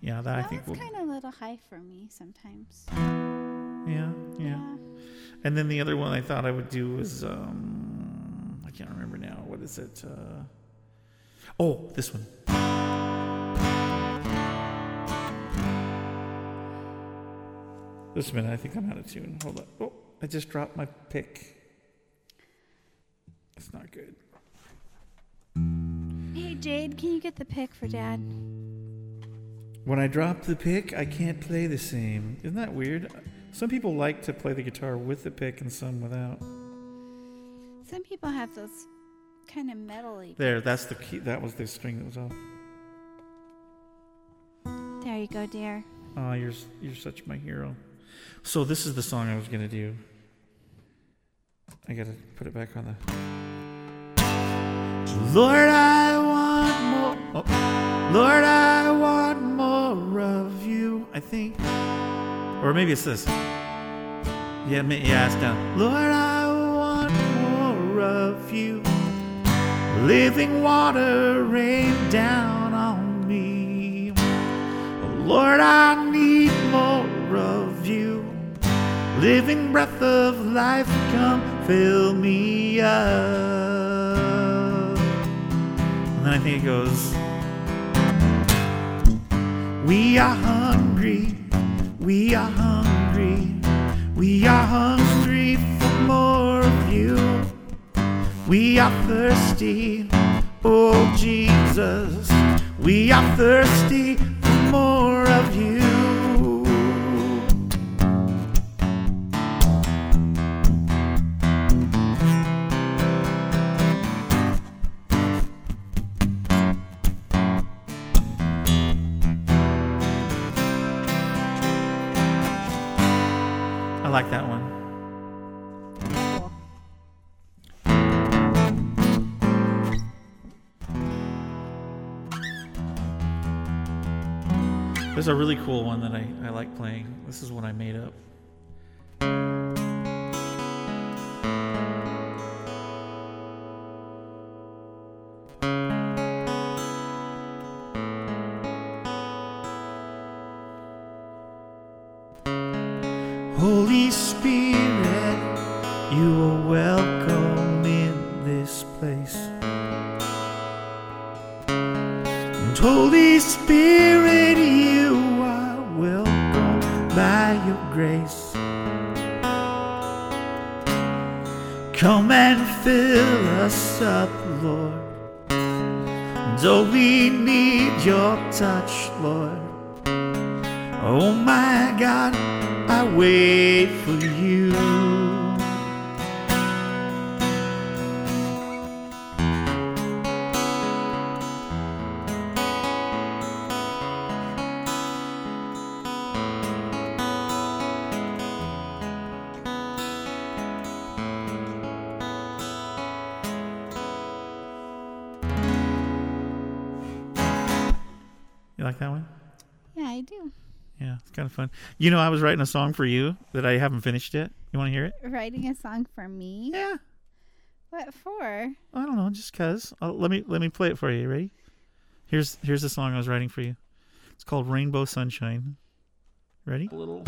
Yeah, that I That think one's will. kind of a little high for me sometimes. Yeah, yeah. And then the other one I thought I would do was um I can't remember now. What is it? Uh, oh, this one. This minute, I think I'm out of tune. Hold on. Oh, I just dropped my pick. It's not good. Hey Jade, can you get the pick for Dad? When I drop the pick, I can't play the same. Isn't that weird? Some people like to play the guitar with the pick and some without. Some people have those kind of metally. There, that's the key. That was the string that was off. There you go, dear. Oh, you're you're such my hero. So this is the song I was gonna do. I gotta put it back on the. Lord, I want more. Oh. Lord, I want more of you. I think, or maybe it's this. Yeah, yeah, it's down. Lord, I want more of you. Living water rain down on me. Lord, I need more of you. Living breath of life, come fill me up. And I think it goes, We are hungry, we are hungry, we are hungry for more of you. We are thirsty, oh Jesus. We are thirsty There's a really cool one that I, I like playing. This is one I made up. Holy Spirit, you are welcome in this place. And Holy Spirit, grace. Come and fill us up, Lord. Oh, we need your touch, Lord. Oh my God, I wait for. You fun. You know, I was writing a song for you that I haven't finished yet. You want to hear it? Writing a song for me? Yeah. What for? I don't know, just cause. i let me let me play it for you. Ready? Here's here's the song I was writing for you. It's called Rainbow Sunshine. Ready? A little.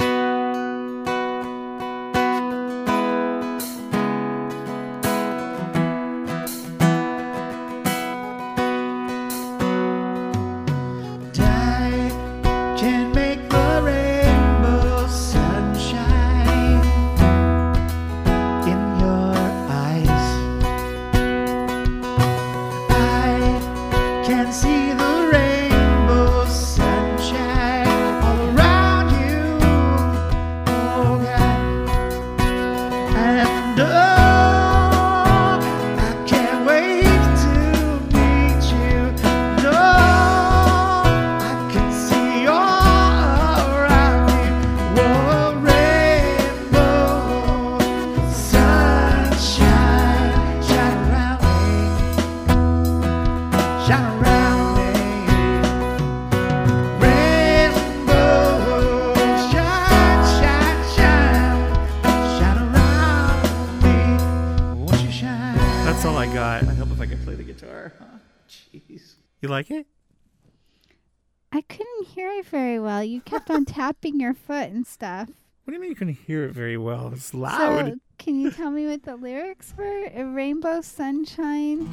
Well. You kept on tapping your foot and stuff. What do you mean you couldn't hear it very well? It's loud. So, can you tell me what the lyrics were? Rainbow sunshine.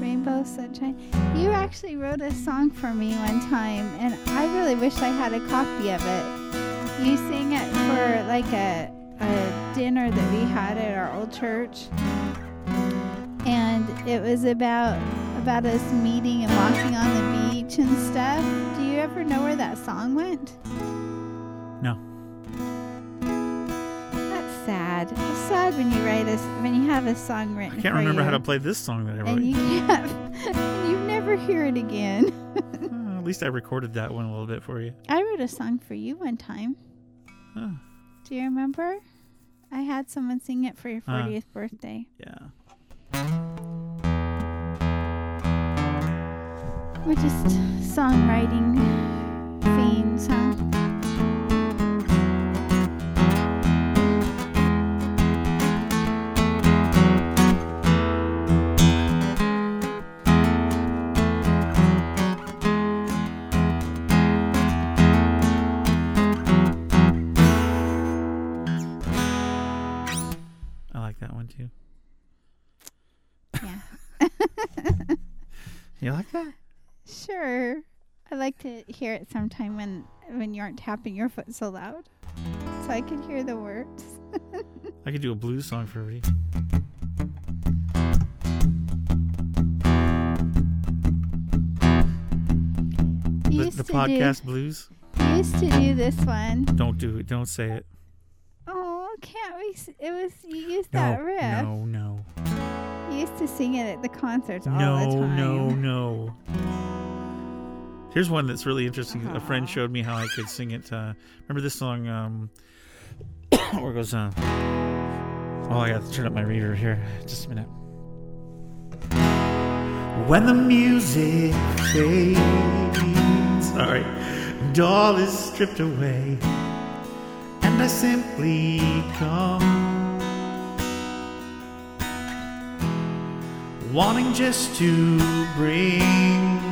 Rainbow sunshine. You actually wrote a song for me one time, and I really wish I had a copy of it. You sang it for like a, a dinner that we had at our old church, and it was about about us meeting and walking on the beach and stuff. Do you ever know where that song went? No. That's sad. It's sad when you write a when you have a song written. I can't remember you, how to play this song that I wrote. And you can't. and you never hear it again. Uh, at least I recorded that one a little bit for you. I wrote a song for you one time. Huh. Do you remember? I had someone sing it for your Uh. 40th birthday. Yeah. We're just songwriting fiends, huh? I like that one too. Yeah. You like that? Sure. I like to hear it sometime when when you aren't tapping your foot so loud, so I can hear the words. I could do a blues song for everybody. The, the podcast blues. Do, you used to do this one. Don't do it. Don't say it. Oh, can't we? s- It was you used No, that riff. no, no, You used to sing it at the concerts all the time. no, no, no. Here's one that's really interesting. A friend showed me how I could sing it. Uh, remember this song? Um, where it goes? on? oh, I got to turn up my reader here. Just a minute. When the music fades, right, and all is stripped away, and I simply come, wanting just to bring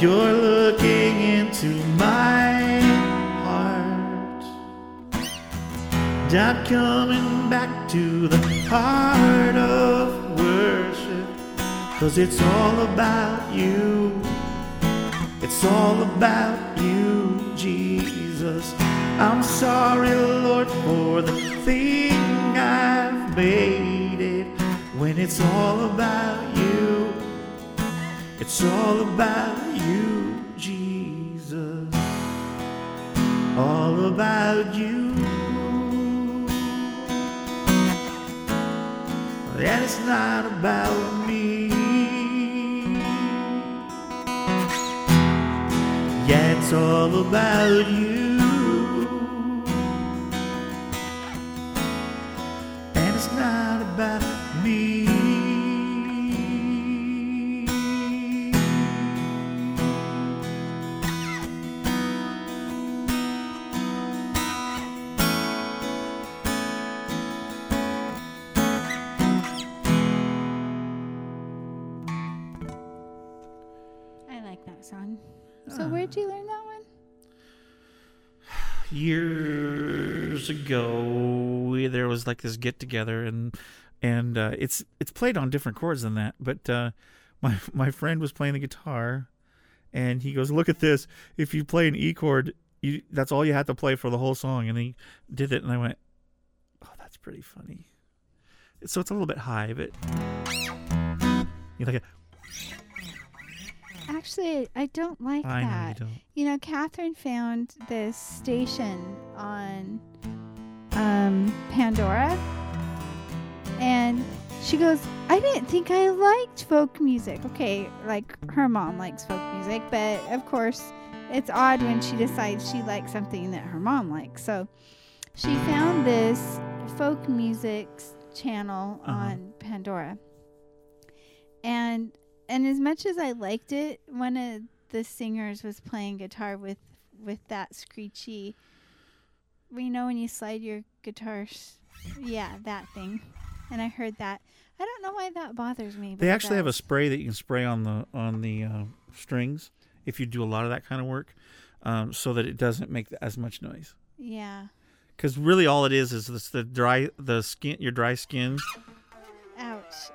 You're looking into my heart. Not coming back to the heart of worship. Cause it's all about you. It's all about you, Jesus. I'm sorry, Lord, for the thing I've made it when it's all about you. It's all about you, Jesus. All about you. And it's not about me. Yeah, it's all about you. And it's not about years ago there was like this get together and and uh, it's it's played on different chords than that but uh, my my friend was playing the guitar and he goes look at this. If you play an E chord you that's all you have to play for the whole song. And he did it and I went oh that's pretty funny. So it's a little bit high but you like it Actually, I don't like I know you that. don't You know, Catherine found this station on um, Pandora, and she goes, I didn't think I liked folk music. Okay, like her mom likes folk music, but of course, it's odd when she decides she likes something that her mom likes. So she found this folk music channel Uh-huh. on Pandora. And and as much as I liked it, one of the singers was playing guitar with with that screechy you know when you slide your guitar s- yeah, that thing. And I heard that. I don't know why that bothers me. They actually have a spray that you can spray on the on the uh, strings if you do a lot of that kind of work, um, so that it doesn't make as much noise. Yeah. Because really, all it is is this, the dry the skin your dry skin.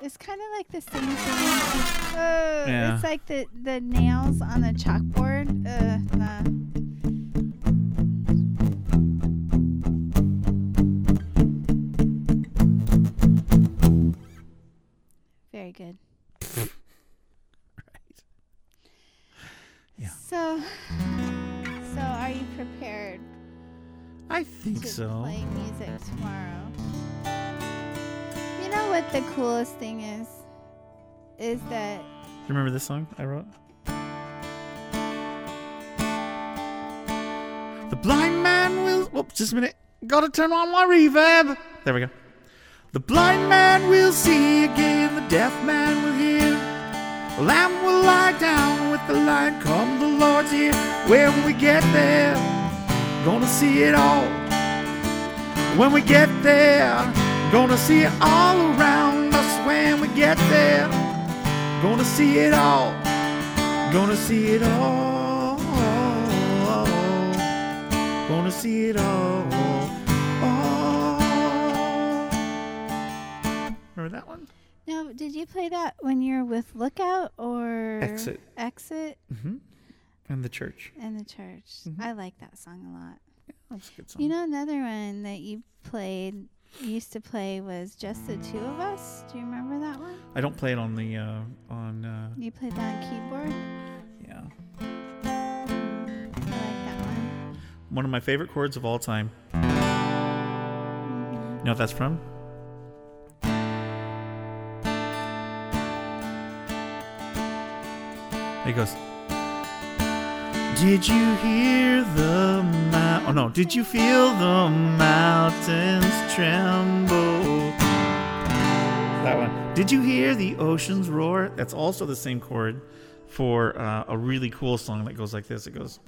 It's kind of like the same thing. Uh, Yeah. It's like the, the nails on the chalkboard. Uh, nah. Very good. Yeah. So, so are you prepared I think to so. play music tomorrow? Know what the coolest thing is? Is that Do you remember this song I wrote? The blind man will. Whoops, just a minute. Gotta turn on my reverb. There we go. The blind man will see again. The deaf man will hear. The lamb will lie down with the lion. Come, the Lord's here. When we get there, gonna see it all. When we get there, gonna see it all around us. When we get there, gonna see it all. Gonna see it all. Gonna see it all. Oh. Remember that one? now? Did you play that when you were with Lookout or Exit. Exit Mm-hmm. And the church. And the church? Mhm. I like that song a lot. That's a good song. You know, another one that you played, used to play, was just the two of us. Do you remember that one? I don't play it on the uh, on. Uh, You played that on keyboard. yeah. I like that one. One of my favorite chords of all time. You know what that's from? It goes. Did you hear the Oh no! Did you feel the mountains tremble? That one. Did you hear the oceans roar? That's also the same chord for uh, a really cool song that goes like this. It goes.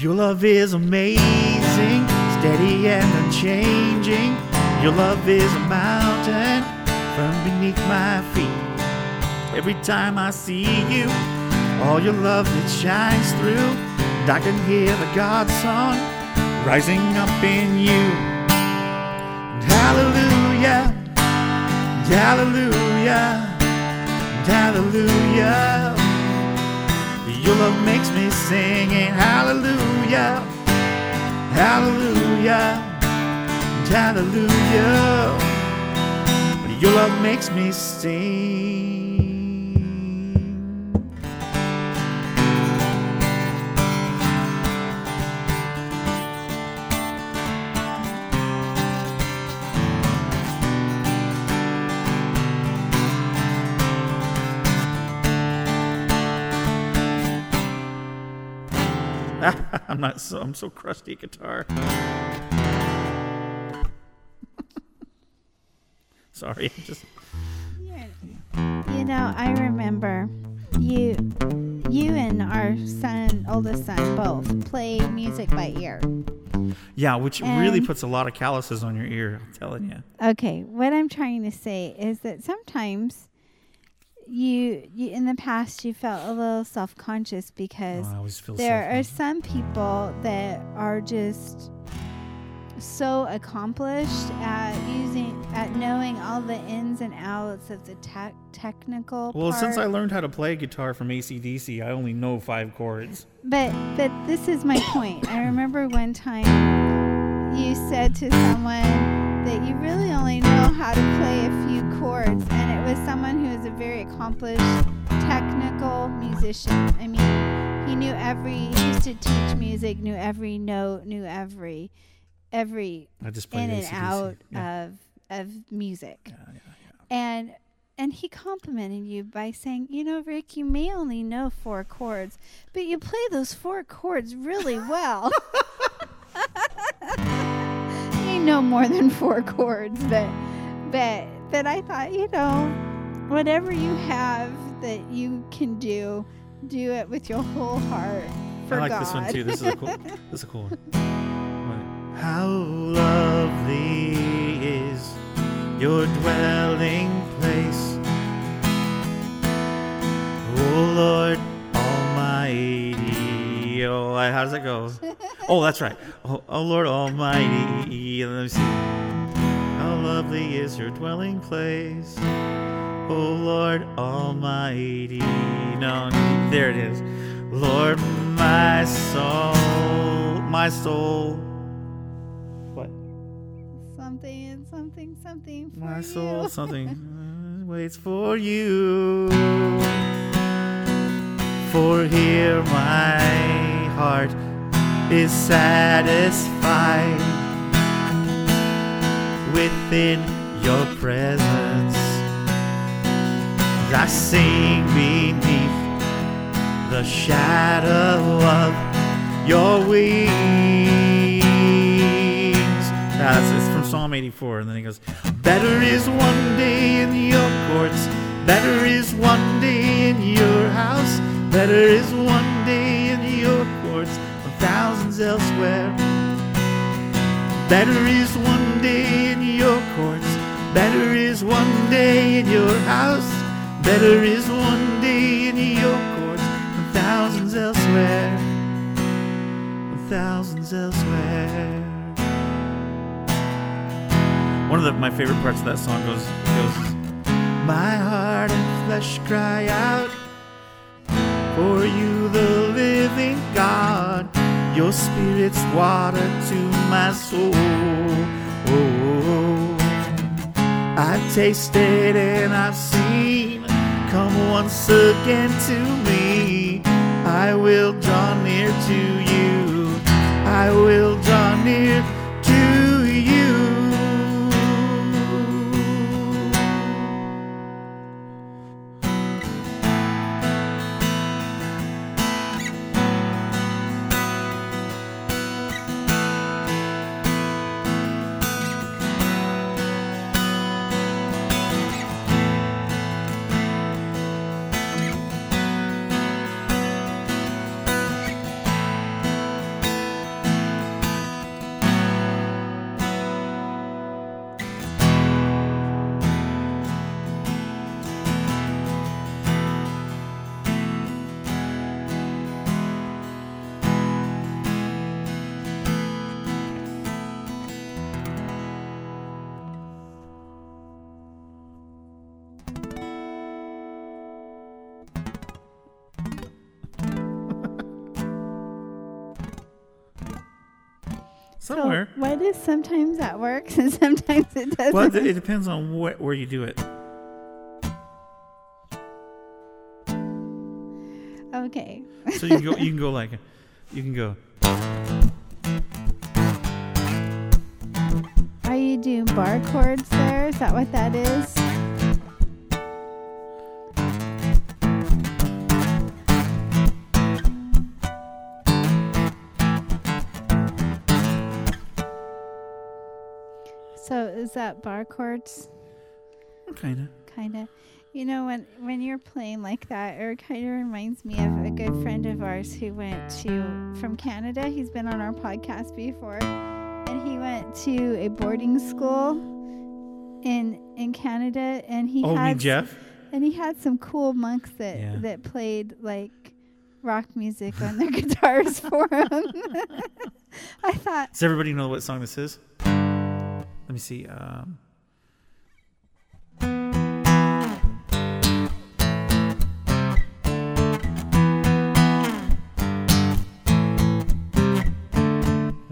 Your love is amazing, steady and unchanging. Your love is a mountain from beneath my feet. Every time I see you, all your love that shines through, and I can hear the God song rising up in you. And hallelujah, and hallelujah, and hallelujah. Your love makes me sing and hallelujah, hallelujah, and hallelujah. Your love makes me sing. I'm not so I'm so crusty guitar. Sorry, I'm just You know, I remember you, you and our son, oldest son, both play music by ear. yeah, which really puts a lot of calluses on your ear. I'm telling you. Okay, what I'm trying to say is that sometimes you, you in the past you felt a little self-conscious because Oh, I always feel there are some people that are just so accomplished at using at knowing all the ins and outs of the tech technical Well, since I learned how to play guitar from AC/DC, I only know five chords. But but this is my point. I remember one time you said to someone that you really only know how to play a few chords, and it was someone who was a very accomplished technical musician. I mean, he knew every. He used to teach music, knew every note, knew every every I just in and AC/DC, out yeah. of of music. And and he complimented you by saying, "You know, Rick, you may only know four chords, but you play those four chords really well." you know more than four chords, but but but I thought, you know, whatever you have that you can do, do it with your whole heart for I like God. this one too. This is a cool. this is a cool one. How lovely is your dwelling place, O Lord Almighty. Oh, how does that go? Oh, that's right. Oh, oh Lord Almighty. Let me see. How lovely is your dwelling place, O Lord Almighty. No, there it is. Lord, my soul, my soul. Something for My you. soul, something waits for you. For here my heart is satisfied within your presence. I sing beneath the shadow of your wings. Psalm 84, and then he goes, Better is one day in your courts, better is one day in your house, better is one day in your courts than thousands elsewhere. Better is one day in your courts, better is one day in your house, better is one day in your courts than thousands elsewhere, than thousands elsewhere. One of the, my favorite parts of that song goes goes My heart and flesh cry out for you the living God. Your spirit's water to my soul. Oh, I've tasted and I've seen. Come once again to me. I will draw near to you. I will draw near to you Somewhere. So what is sometimes that works and sometimes it doesn't? Well, it, it depends on what, where you do it. okay. So you can go. You can go like, you can go. Are you doing bar chords there? Is that what that is? Is that bar chords? Kind of. kind of you know when when you're playing like that it kind of reminds me of a good friend of ours who went to from canada he's been on our podcast before and he went to a boarding school in in canada and he Oh, me, had Jeff. and he had some cool monks that Yeah. that played like rock music on their guitars for him i thought Does everybody know what song this is? Let me see. Um,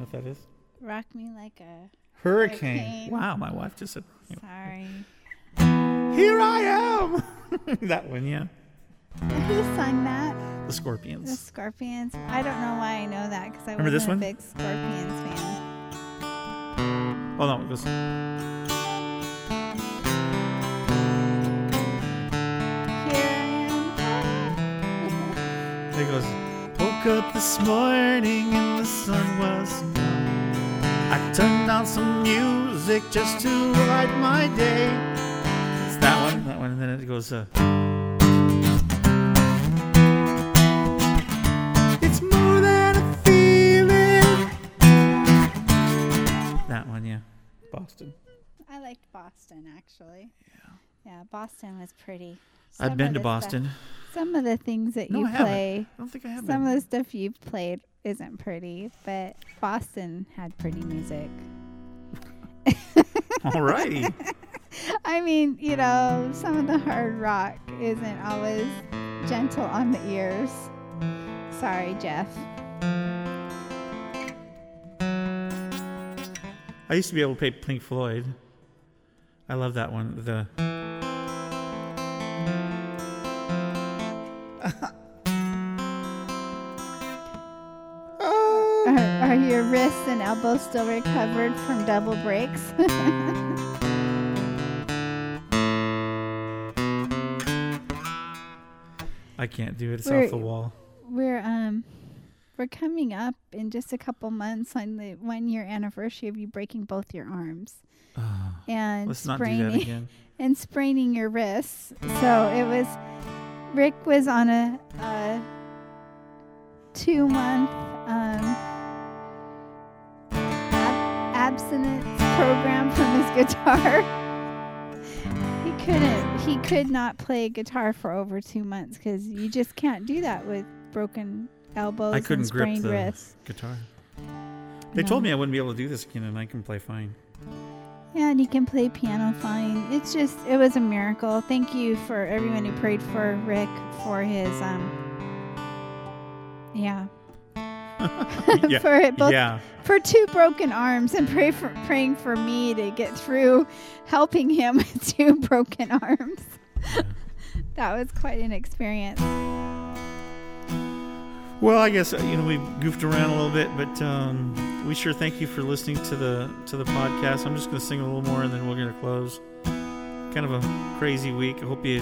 if that is rock me like a hurricane. Hurricane. Wow, my wife just said. sorry Here I am. that one, yeah. who sung that The Scorpions. The Scorpions. Scorpions. I don't know why I know that because I Remember this wasn't one? a big Scorpions fan. Oh no, this. It goes. Woke up this morning and the sun was gone. I turned on some music just to light my day. It's that one, that one, and then it goes. Uh, Boston. I liked Boston actually. Yeah. Yeah, Boston was pretty. I've been to the stuff- Boston. some of the things that No, you I haven't. play, I don't think I have some been. of the stuff you've played isn't pretty, but Boston had pretty music. Alrighty. I mean, you know, some of the hard rock isn't always gentle on the ears. Sorry, Jeff. I used to be able to play Pink Floyd. I love that one. The Are, are your wrists and elbows still recovered from double breaks? I can't do it. It's We're- off the wall. we're um we're coming up in just a couple months on the one year anniversary of you breaking both your arms and Let's not do that spraining again. and spraining your wrists. So it was Rick was on a, a two month um, ab- abstinence program from his guitar. he couldn't. He could not play guitar for over two months because you just can't do that with broken elbows I couldn't grip the wrists. guitar. They No. told me I wouldn't be able to do this again, and I can play fine. Yeah, and you can play piano fine. It's just, it was a miracle. Thank you for everyone who prayed for Rick for his, um, yeah, yeah. for it both yeah. for two broken arms, and pray for praying for me to get through helping him with two broken arms. that was quite an experience. Well, I guess uh, you know we goofed around a little bit, but um, we sure thank you for listening to the to the podcast. I'm just going to sing a little more, and then we're going to close. Kind of a crazy week. I hope you.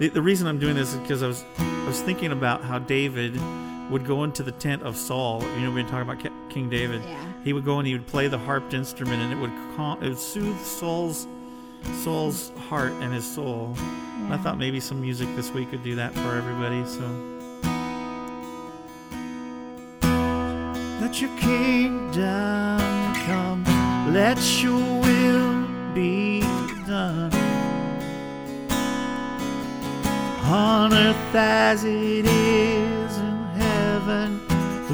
The, the reason I'm doing this is because I was I was thinking about how David would go into the tent of Saul. You know, we've been talking about King David. Yeah. He would go and he would play the harped instrument, and it would calm, it would soothe Saul's Saul's heart and his soul. And I thought maybe some music this week would do that for everybody. So. Let your kingdom come, let your will be done. On earth as it is in heaven,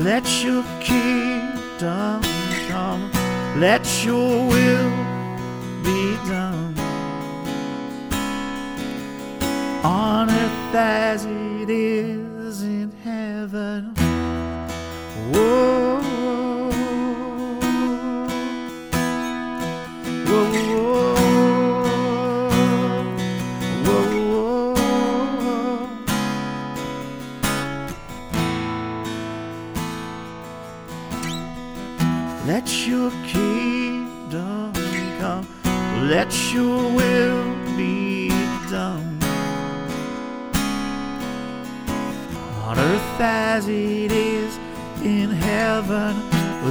let your kingdom come, let your will be done. On earth as it is in heaven. Whoa. Your kingdom come, let your will be done. On earth as it is in heaven.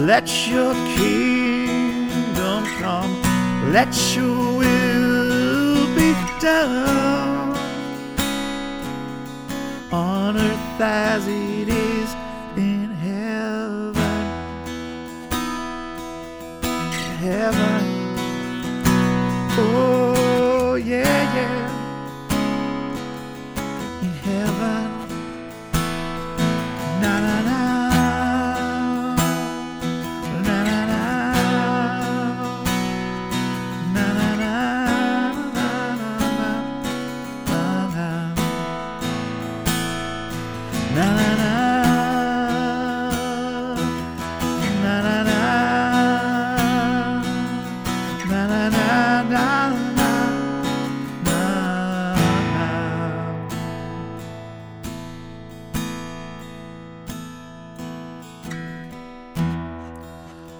Let your kingdom come, let your will be done. On earth as it is Heaven.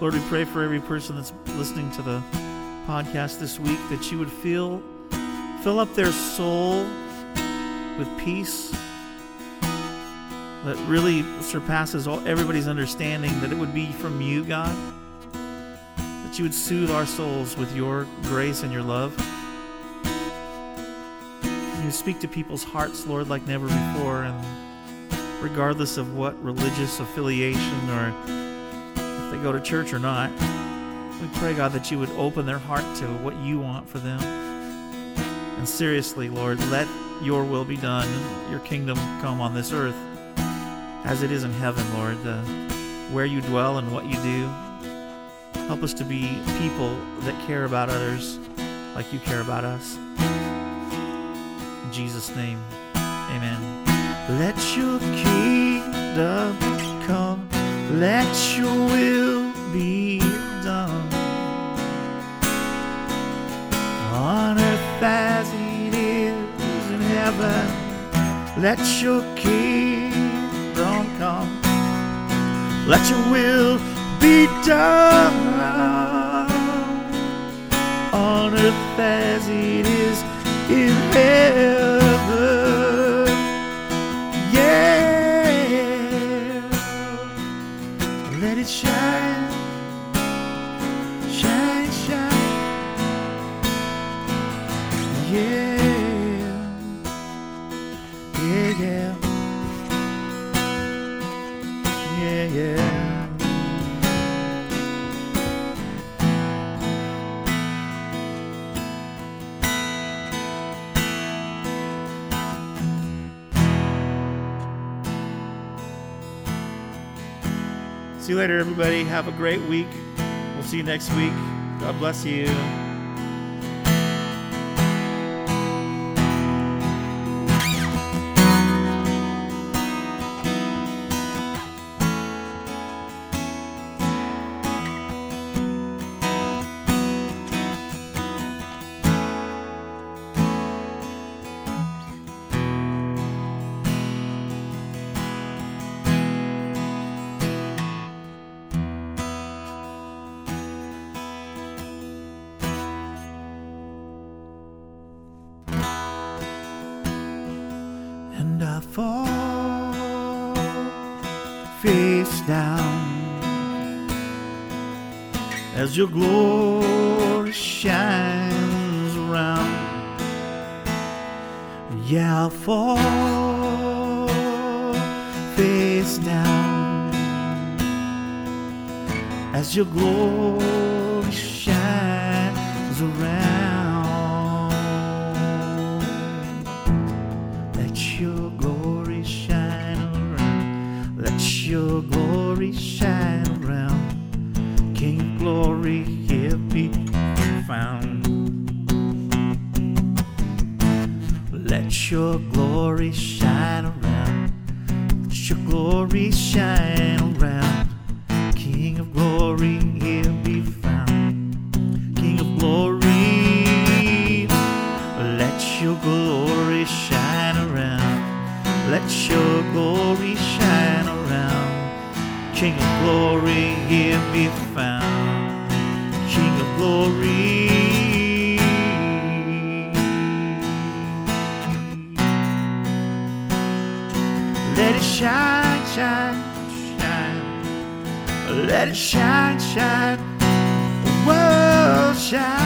Lord, we pray for every person that's listening to the podcast this week that you would feel fill up their soul with peace, that really surpasses all everybody's understanding, that it would be from you, God. That you would soothe our souls with your grace and your love. You speak to people's hearts, Lord, like never before, and regardless of what religious affiliation or go to church or not, we pray, God, that you would open their heart to what you want for them. And seriously, Lord, let your will be done, your kingdom come on this earth as it is in heaven, Lord. Where you dwell and what you do. Help us to be people that care about others like you care about us. In Jesus' name, amen. Let your kingdom come, let your will be done on earth as it is in heaven. Let your kingdom come. Let your will be done on earth as it is in heaven. Later, everybody. Have a great week. We'll see you next week. God bless you. I fall face down as your glory shines around. Yeah, I'll fall face down as your glory shines around. Glory, here be found. Let your glory shine around. Let your glory shine around. King of glory, here be found. King of glory, let your glory shine around. Let your glory shine around. King of glory, here be found. Shine.